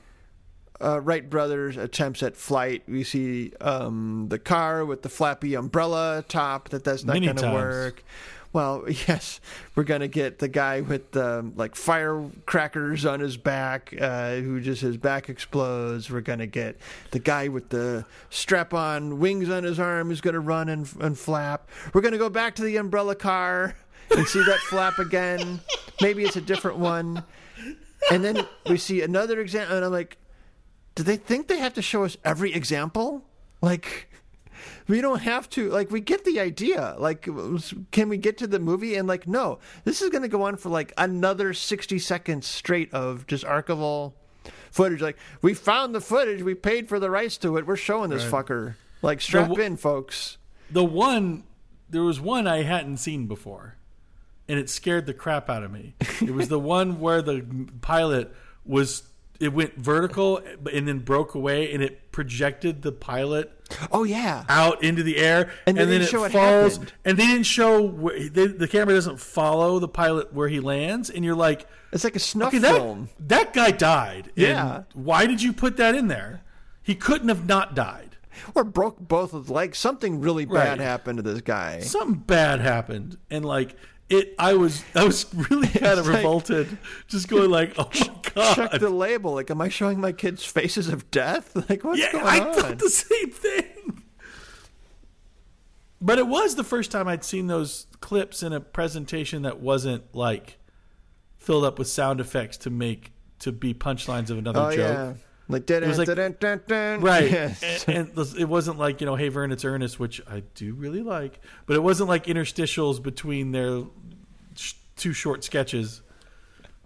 Uh, Wright brothers attempts at flight. We see um, the car with the flappy umbrella top. That that's not going to work. Well, yes, we're going to get the guy with the like firecrackers on his back, uh, who just his back explodes. We're going to get the guy with the strap-on wings on his arm, who's going to run and, and flap. We're going to go back to the umbrella car and see that flap again. Maybe it's a different one. And then we see another example, and I'm like, do they think they have to show us every example? Like, we don't have to. Like, we get the idea. Like, can we get to the movie? And like, no, this is going to go on for like another sixty seconds straight of just archival footage. Like, we found the footage, we paid for the rights to it. We're showing this Right. fucker. Like, strap w- in, folks. The one, there was one I hadn't seen before, and it scared the crap out of me. It was the one where the pilot was it went vertical and then broke away, and it projected the pilot Oh yeah. out into the air, And and, then it falls, and they didn't show where, they, the camera doesn't follow the pilot where he lands, and you're like, It's like a snuff okay, that film. that guy died. Yeah. why did you put that in there? He couldn't have not died. Or broke both of his legs. Something really bad Right. happened to this guy. Something bad happened, and like it, I was I was really kind of like- revolted, just going like, oh my god. Check the label. Like, am I showing my kids faces of death? Like, what's yeah, going I on? thought the same thing. But it was the first time I'd seen those clips in a presentation that wasn't like filled up with sound effects to make to be punchlines of another oh joke. yeah. Like, dun, was like- dun, dun, dun. Right, Yes. and, and it wasn't like you know, "Hey, Vern, it's Ernest," which I do really like, but it wasn't like interstitials between their sh- two short sketches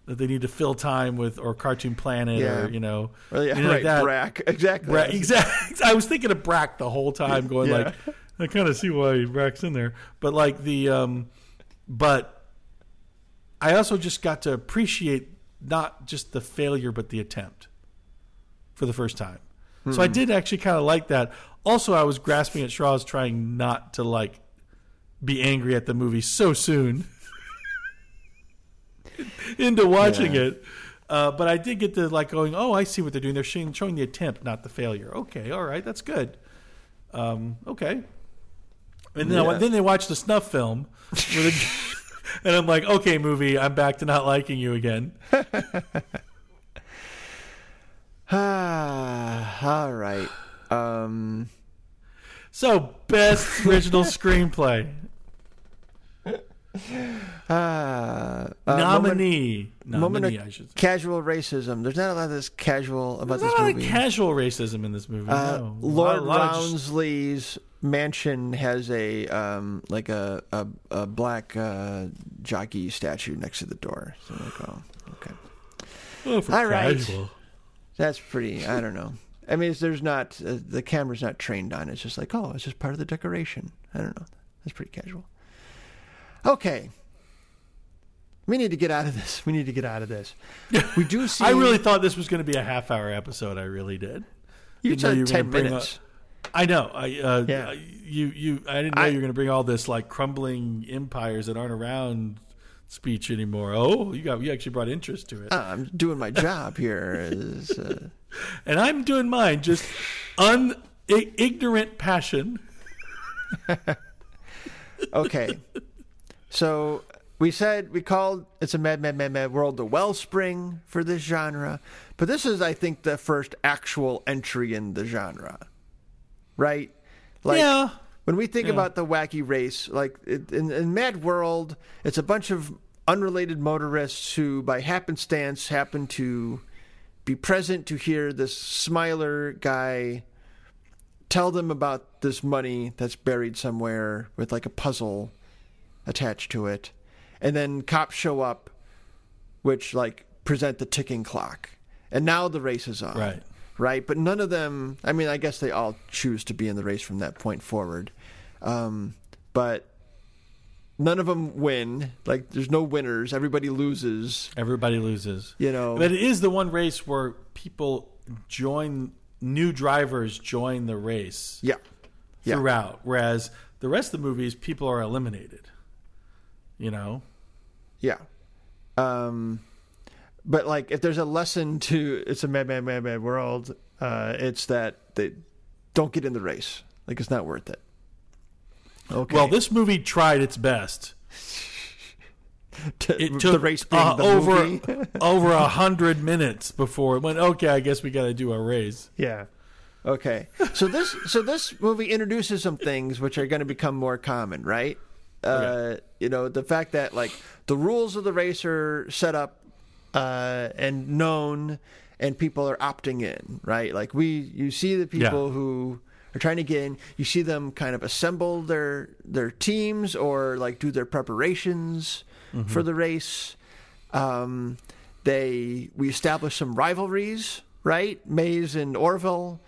that they need to fill time with, or Cartoon Planet, Yeah. or you know, Well, yeah, anything like right. that. Brack. Exactly. Exactly. I was thinking of Brack the whole time, going Yeah. like, I kind of see why Brack's in there, but like the, um, but I also just got to appreciate not just the failure, but the attempt for the first time. So I did actually kind of like that. Also, I was grasping at straws, trying not to like be angry at the movie so soon into watching Yeah. it. Uh, but I did get to like going, oh, I see what they're doing. They're showing, showing the attempt, not the failure. Okay, all right, that's good. Um, okay. And then, Yeah. then they watch the snuff film, a- and I'm like, okay, movie, I'm back to not liking you again. Ah, all right. Um, So, best original screenplay ah, uh, nominee, moment nominee, of I should say. casual racism. There's not a lot of this casual about There's this not a lot of movie. casual racism in this movie. Uh, no. Lord A just- mansion has a um, like a a, a black uh, jockey statue next to the door. So like, oh, okay, oh, All right. That's pretty. I don't know. I mean, it's- there's not uh, the camera's not trained on. it. It's just like, oh, it's just part of the decoration. I don't know. That's pretty casual. Okay. We need to get out of this. We need to get out of this. We do see. I really thought this was going to be a half hour episode. I really did. you didn't said you ten minutes. I know. I uh, Yeah. you you. I didn't know I- you were going to bring all this like crumbling empires that aren't around speech anymore. Oh, you got you actually brought interest to it, Ah, I'm doing my job here. Is, uh, and I'm doing mine. Just un i- ignorant passion. okay. So we said we called it's a mad, mad, mad, mad world the wellspring for this genre, but this is, I think, the first actual entry in the genre, right? Like, yeah. When we think Yeah. about the wacky race, like it, in, in Mad World, it's a bunch of unrelated motorists who, by happenstance, happen to be present to hear this Smiler guy tell them about this money that's buried somewhere with like a puzzle attached to it. And then cops show up, which like present the ticking clock. And now the race is on Right. right? But none of them. I mean, I guess they all choose to be in the race from that point forward, um, but none of them win. Like, there's no winners. Everybody loses. Everybody loses. You know. But it is the one race where people join new drivers join the race yeah, yeah, throughout, whereas the rest of the movies people are eliminated. You know. yeah. Um, but like, if there's a lesson to it's a mad, mad, mad, mad world, uh, it's that they don't get in the race. Like, it's not worth it. Okay. Well, this movie tried its best. To- It took the race being uh, the over over a hundred minutes before it went. Okay, I guess we got to do a race. Yeah. Okay. So this so this movie introduces some things which are going to become more common, right? Uh, you know, the fact that like the rules of the race are set up uh, and known, and people are opting in, right? Like we, you see the people Yeah. who are trying to get in. You see them kind of assemble their their teams or like do their preparations for the race. Um, they we establish some rivalries, right? Mays and Orville.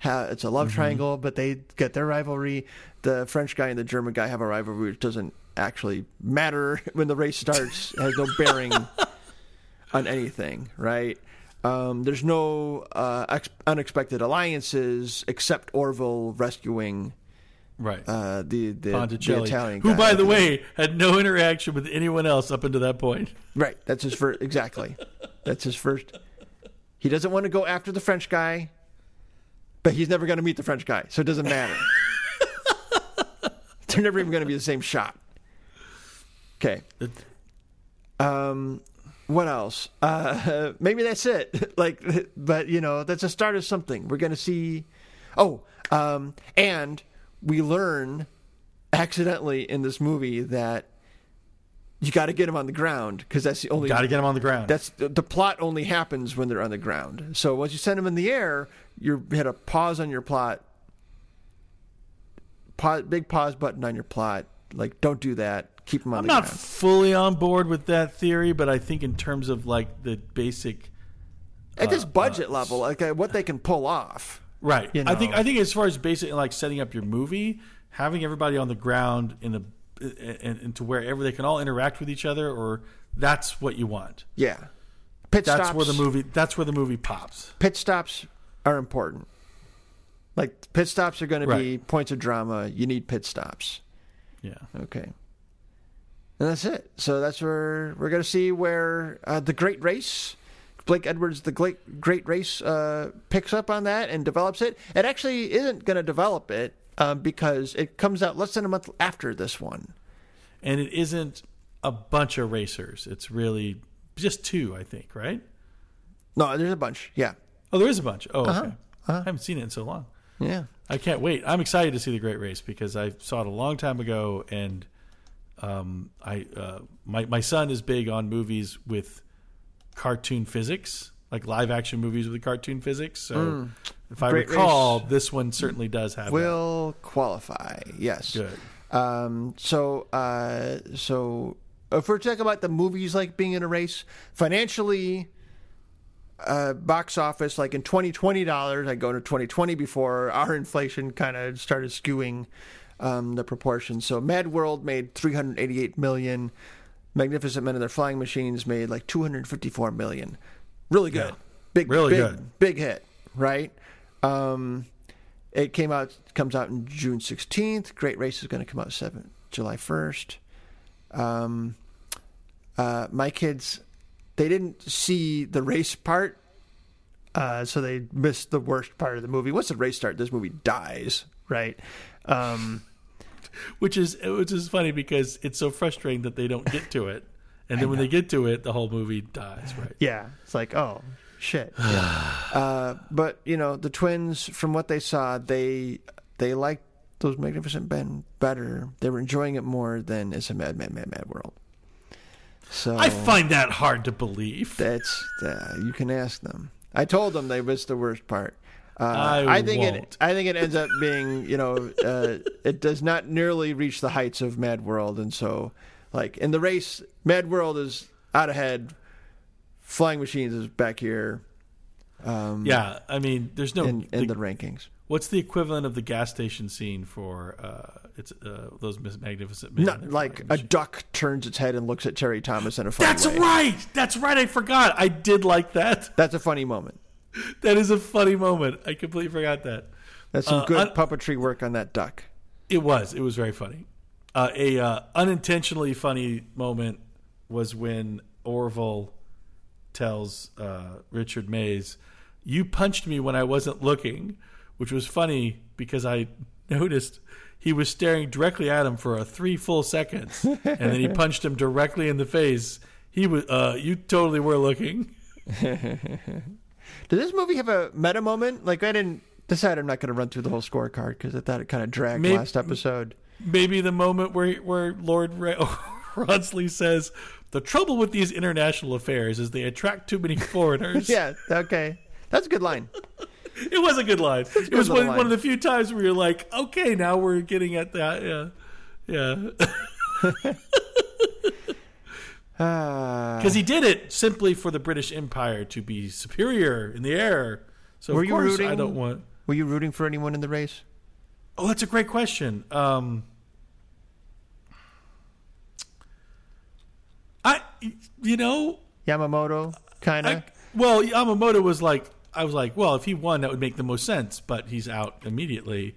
Ha, it's a love triangle, but they get their rivalry. The French guy and the German guy have a rivalry which doesn't actually matter when the race starts. Has no bearing on anything, right? Um, there's no uh, ex- unexpected alliances except Orville rescuing Right. uh, the, the, the Italian who, guy. by the way, had no interaction with anyone else up until that point. Right. That's his first. Exactly. That's his first. He doesn't want to go after the French guy, but he's never going to meet the French guy, so it doesn't matter. They're never even going to be the same shot. Okay. Um, what else? Uh, maybe that's it. like, but you know, that's a start of something. We're going to see. Oh, um, and we learn accidentally in this movie that you got to get him on the ground because that's the only Got to get him on the ground. that's the, the plot only happens when they're on the ground. So once you send them in the air, you hit a pause on your plot. Pause, big pause button on your plot. Like, don't do that. Keep them on I'm the not ground. fully on board with that theory, but I think in terms of like the basic At this uh, budget uh, level, like uh, what they can pull off. Right. You I think. I think as far as basic like setting up your movie, having everybody on the ground in the and, and to wherever they can all interact with each other, or that's what you want. Yeah, pit That's stops. where the movie. That's where the movie pops. pit stops are important. Like pit stops are going to be points of drama. You need pit stops. Yeah. Okay. And that's it. So that's where we're going to see where uh, the Great Race, Blake Edwards, the Great Great Race, uh, picks up on that and develops it. It actually isn't going to develop it um, because it comes out less than a month after this one. And it isn't a bunch of racers. It's really just two, I think. Right. No, there's a bunch. Yeah, Oh, there is a bunch. Oh, okay. Uh-huh. I haven't seen it in so long. yeah. I can't wait. I'm excited to see the Great Race because I saw it a long time ago, and um, I uh, my my son is big on movies with cartoon physics, like live action movies with cartoon physics. So if I. Great recall, Race this one certainly does have Will qualify. Yes. Good. Um, so, uh, so if we're talking about the movies like being in a race, financially, uh, box office, like in 2020 dollars, I go to 2020 before our inflation kind of started skewing um, the proportions. So, Mad World made 388 million. Magnificent Men and Their Flying Machines made like 254 million. Really good. Yeah. Big, Really big, good. big hit, right? Um, it came out comes out in June 16th. Great Race is going to come out 7 July 1st. Um, uh, my kids they didn't see the race part, uh, so they missed the worst part of the movie. Once the race starts, this movie dies, right? Um, Which is which is funny because it's so frustrating that they don't get to it, and then when they get to it, the whole movie dies. Right. yeah, it's like oh shit. Yeah. uh, but you know the twins, from what they saw, they they liked those Magnificent Men better. They were enjoying it more than It's a Mad Mad Mad Mad World. So I find that hard to believe. That's uh, you can ask them. I told them they missed the worst part. Uh, I think it. won't. I think it ends up being you know uh, it does not nearly reach the heights of Mad World, and so like in the race, Mad World is out ahead. Flying Machines is back here. Um, Yeah, I mean, there's no in, in the- the rankings. What's the equivalent of the gas station scene for uh, it's uh, those magnificent men? Not like a duck turns its head and looks at Terry Thomas in a funny That's way. right. That's right. I forgot. I did like that. That's a funny moment. That is a funny moment. I completely forgot that. That's some Uh, good un- puppetry work on that duck. It was. It was very funny. Uh, a uh, unintentionally funny moment was when Orville tells uh, Richard Mays, "You punched me when I wasn't looking," which was funny because I noticed he was staring directly at him for a three full seconds, and then he punched him directly in the face. He was. Uh, you totally were looking. Did this movie have a meta moment? Like I didn't decide I'm not going to run through the whole scorecard because I thought it kind of dragged Maybe- last episode. maybe the moment where where Lord Ra- Rawnsley says the trouble with these international affairs is they attract too many foreigners. Yeah, okay, that's a good line. it was a good line. It was one, line. one of the few times where you're like, okay, now we're getting at that. Yeah, yeah, because he did it simply for the British Empire to be superior in the air. So Were of you course rooting- I don't want. were you rooting for anyone in the race? Oh, that's a great question. Um, I, you know, Yamamoto, kind of. Well, Yamamoto was like, I was like, well, if he won, that would make the most sense. But he's out immediately.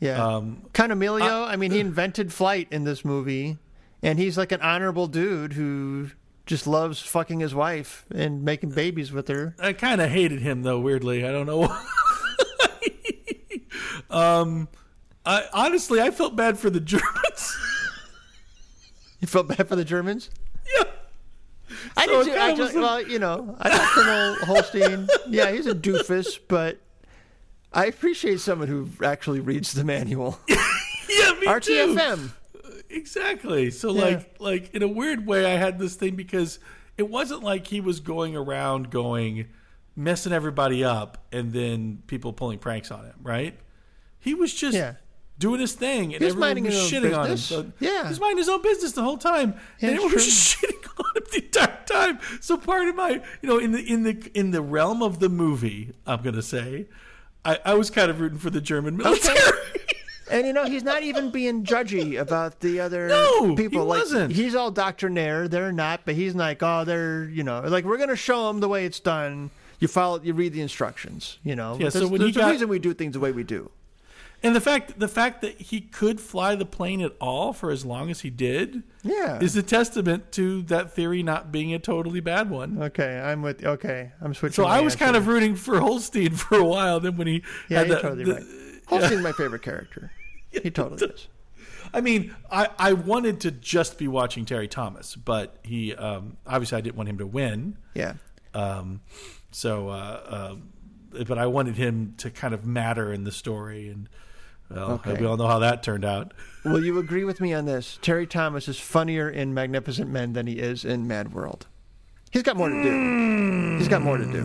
Yeah. Um, Kind of Emilio. I mean, he invented flight in this movie, and he's like an honorable dude who just loves fucking his wife and making babies with her. I kind of hated him though. Weirdly, I don't know. why. um, I honestly, I felt bad for the Germans. You felt bad for the Germans? yeah. I So did too. kinda Actually, well, you know, I like Colonel Holstein. Yeah, he's a doofus, but I appreciate someone who actually reads the manual. Yeah, me too. Exactly. So Yeah. like like in a weird way I had this thing because it wasn't like he was going around going messing everybody up and then people pulling pranks on him, right? He was just Yeah. doing his thing and He was everyone minding was his own shitting on him. So Yeah. He was minding his own business the whole time. Yeah, and everyone was shitting on him the entire time. So part of my you know, in the in the in the realm of the movie, I'm gonna say, I, I was kind of rooting for the German military. And you know, he's not even being judgy about the other No, people. he like wasn't. he's all doctrinaire. They're not, but he's like, oh, they're you know, like we're gonna show them the way it's done. You follow, you read the instructions. You know, Yeah, so There's- when he there's a got- reason we do things the way we do. And the fact the fact that he could fly the plane at all for as long as he did Yeah. is a testament to that theory not being a totally bad one. Okay, I'm with. Okay, I'm switching. So I was kind of rooting for Holstein for a while. Then when he Yeah, had you're the- totally the- right. Holstein's my favorite character. He totally is. I mean, I, I wanted to just be watching Terry Thomas, but he um, obviously I didn't want him to win. Yeah. Um, so, uh, uh, but I wanted him to kind of matter in the story, and well, Okay. we all know how that turned out. Will you agree with me on this? Terry Thomas is funnier in Magnificent Men than he is in Mad World. He's got more to do. He's got more to do.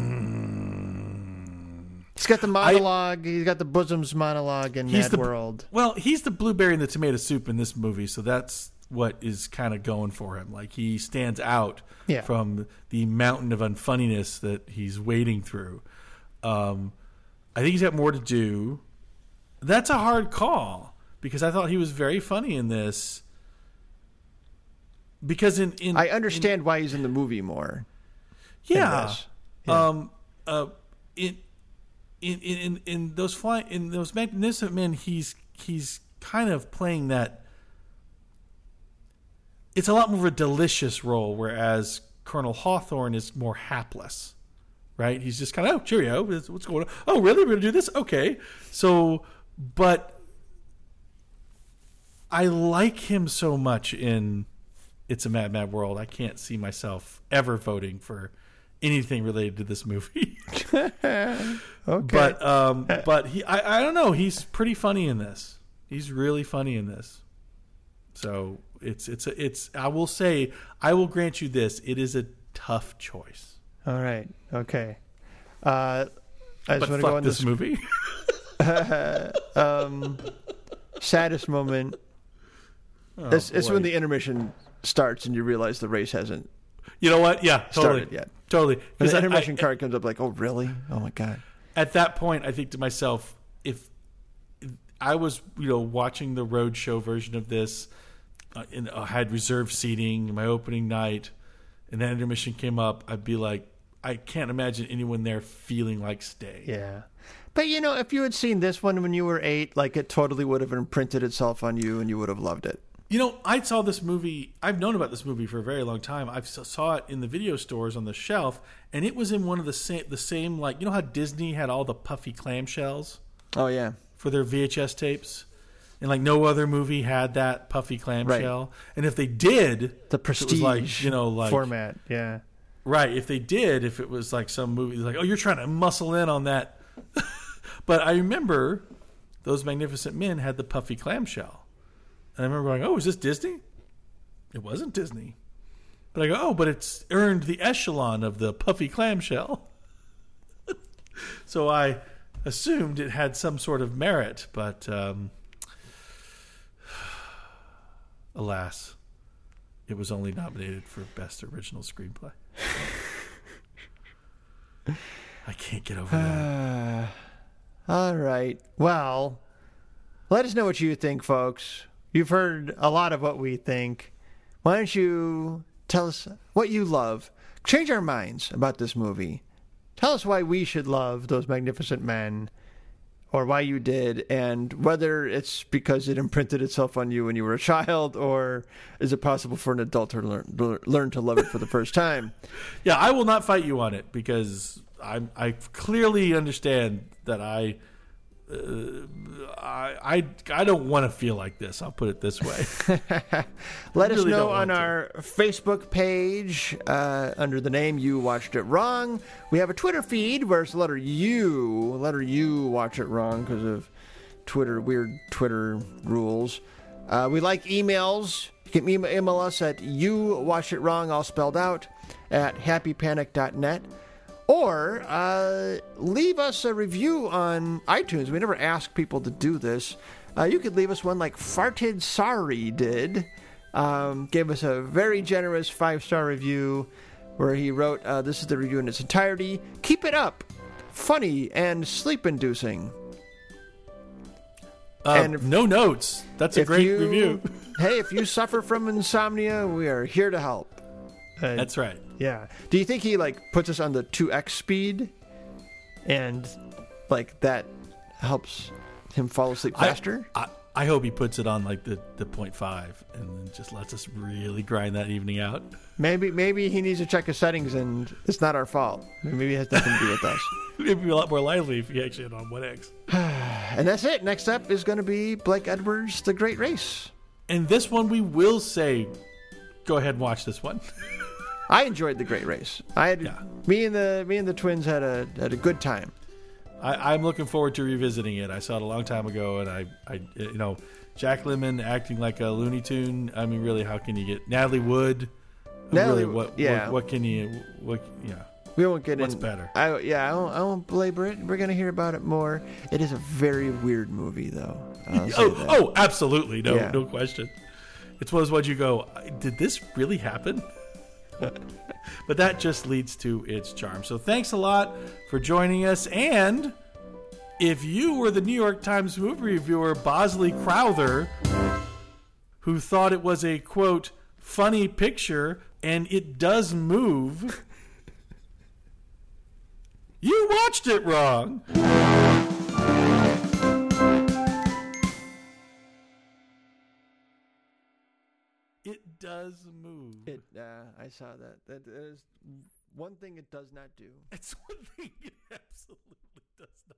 He's got the monologue. he's got the bosoms monologue in Mad the- World. Well, he's the blueberry in the tomato soup in this movie, so that's what is kind of going for him. Like he stands out Yeah. from the mountain of unfunniness that he's wading through. Um, I think he's got more to do. That's a hard call because I thought he was very funny in this. Because in, in I understand why he's in the movie more. yeah. Yeah. um, uh, in in in in, those fly in those magnificent men, he's he's kind of playing that. It's a lot more of a delicious role, whereas Colonel Hawthorne is more hapless, right? He's just kind of oh cheerio, what's what's going on? Oh really? We're gonna do this? Okay, so but I like him so much in It's a Mad Mad World. I can't see myself ever voting for anything related to this movie. Okay. But um, but he, I, I don't know. He's pretty funny in this. He's really funny in this. So it's it's a, it's. I will say, I will grant you this. It is a tough choice. All right. Okay. Uh, I just want to go on this this movie. um, saddest moment. it's it's when the intermission starts and you realize the race hasn't you know what? Yeah, totally. started yet. Totally. Because the intermission I- card comes up, like, oh really? Oh my god. at that point, I think to myself, if I was, you know, watching the road show version of this, uh, and I had reserved seating my opening night, and that intermission came up, I'd be like, I can't imagine anyone there feeling like staying. Yeah. But you know, if you had seen this one when you were eight, like it totally would have imprinted itself on you, and you would have loved it. You know, I saw this movie. I've known about this movie for a very long time. I saw it in the video stores on the shelf, and it was in one of the same, the same like you know how Disney had all the puffy clamshells. Oh yeah. for their VHS tapes. And like no other movie had that puffy clamshell. Right. And if they did, The if it was prestige, like you know, like format. Yeah. right. If they did, if it was like some movie, like oh, you're trying to muscle in on that. but I remember those magnificent men had the puffy clamshell, and I remember going, oh, is this Disney? It wasn't Disney. But I go, oh, but it's earned the echelon of the puffy clamshell. so I assumed it had some sort of merit, but um, alas, it was only nominated for Best Original Screenplay. I can't get over that. All right. Well, let us know what you think, folks. You've heard a lot of what we think. Why don't you tell us what you love? Change our minds about this movie. tell us why we should love those magnificent men, or why you did, and whether it's because it imprinted itself on you when you were a child, or is it possible for an adult to learn learn to love it for the first time? Yeah, I will not fight you on it because I I clearly understand that I. Uh, I, I I don't want to feel like this. I'll put it this way. Let us know on to. our Facebook page uh, under the name You Watched It Wrong. We have a Twitter feed where it's the letter U, letter U, watch it wrong because of Twitter, weird Twitter rules. Uh, we like emails. You can email email us at You Watch It Wrong, all spelled out, at happypanic.net. Or uh, leave us a review on iTunes. We never ask people to do this. Uh, you could leave us one like Farted Sorry did. Um, gave us a very generous five star review where he wrote, uh, This is the review in its entirety. Keep it up. Funny and sleep inducing. Uh, And if- no notes. That's a great you- review. hey, if you suffer from insomnia, we are here to help. Uh, That's right. Yeah. Do you think he like puts us on the 2x speed and like that helps him fall asleep I- faster? I, I hope he puts it on like the the point five and then just lets us really grind that evening out. maybe maybe he needs to check his settings and it's not our fault. Maybe it has nothing to do with us. It'd be a lot more lively if he actually had on one X. And that's it. Next up is going to be Blake Edwards' The Great Race. And this one we will say, go ahead and watch this one. I enjoyed The Great Race. I had Yeah. me and the me and the twins had a had a good time. I, I'm looking forward to revisiting it. I saw it a long time ago, and I, I, you know, Jack Lemmon acting like a Looney Tune. I mean, really, how can you get Natalie Wood? Natalie- really, what, yeah. what, what can you, what, yeah, We won't get what's in. better? I, yeah, I won't, I won't belabor it. We're gonna hear about it more. It is a very weird movie, though. Oh, oh, absolutely, no, Yeah. no question. It's one of those ones you go, did this really happen? but that just leads to its charm. So thanks a lot for joining us. And if you were the New York Times movie reviewer Bosley Crowther, who thought it was a quote funny picture and it does move, you watched it wrong. Does move. It. Uh, I saw that. That is one thing it does not do. It's one thing it absolutely does not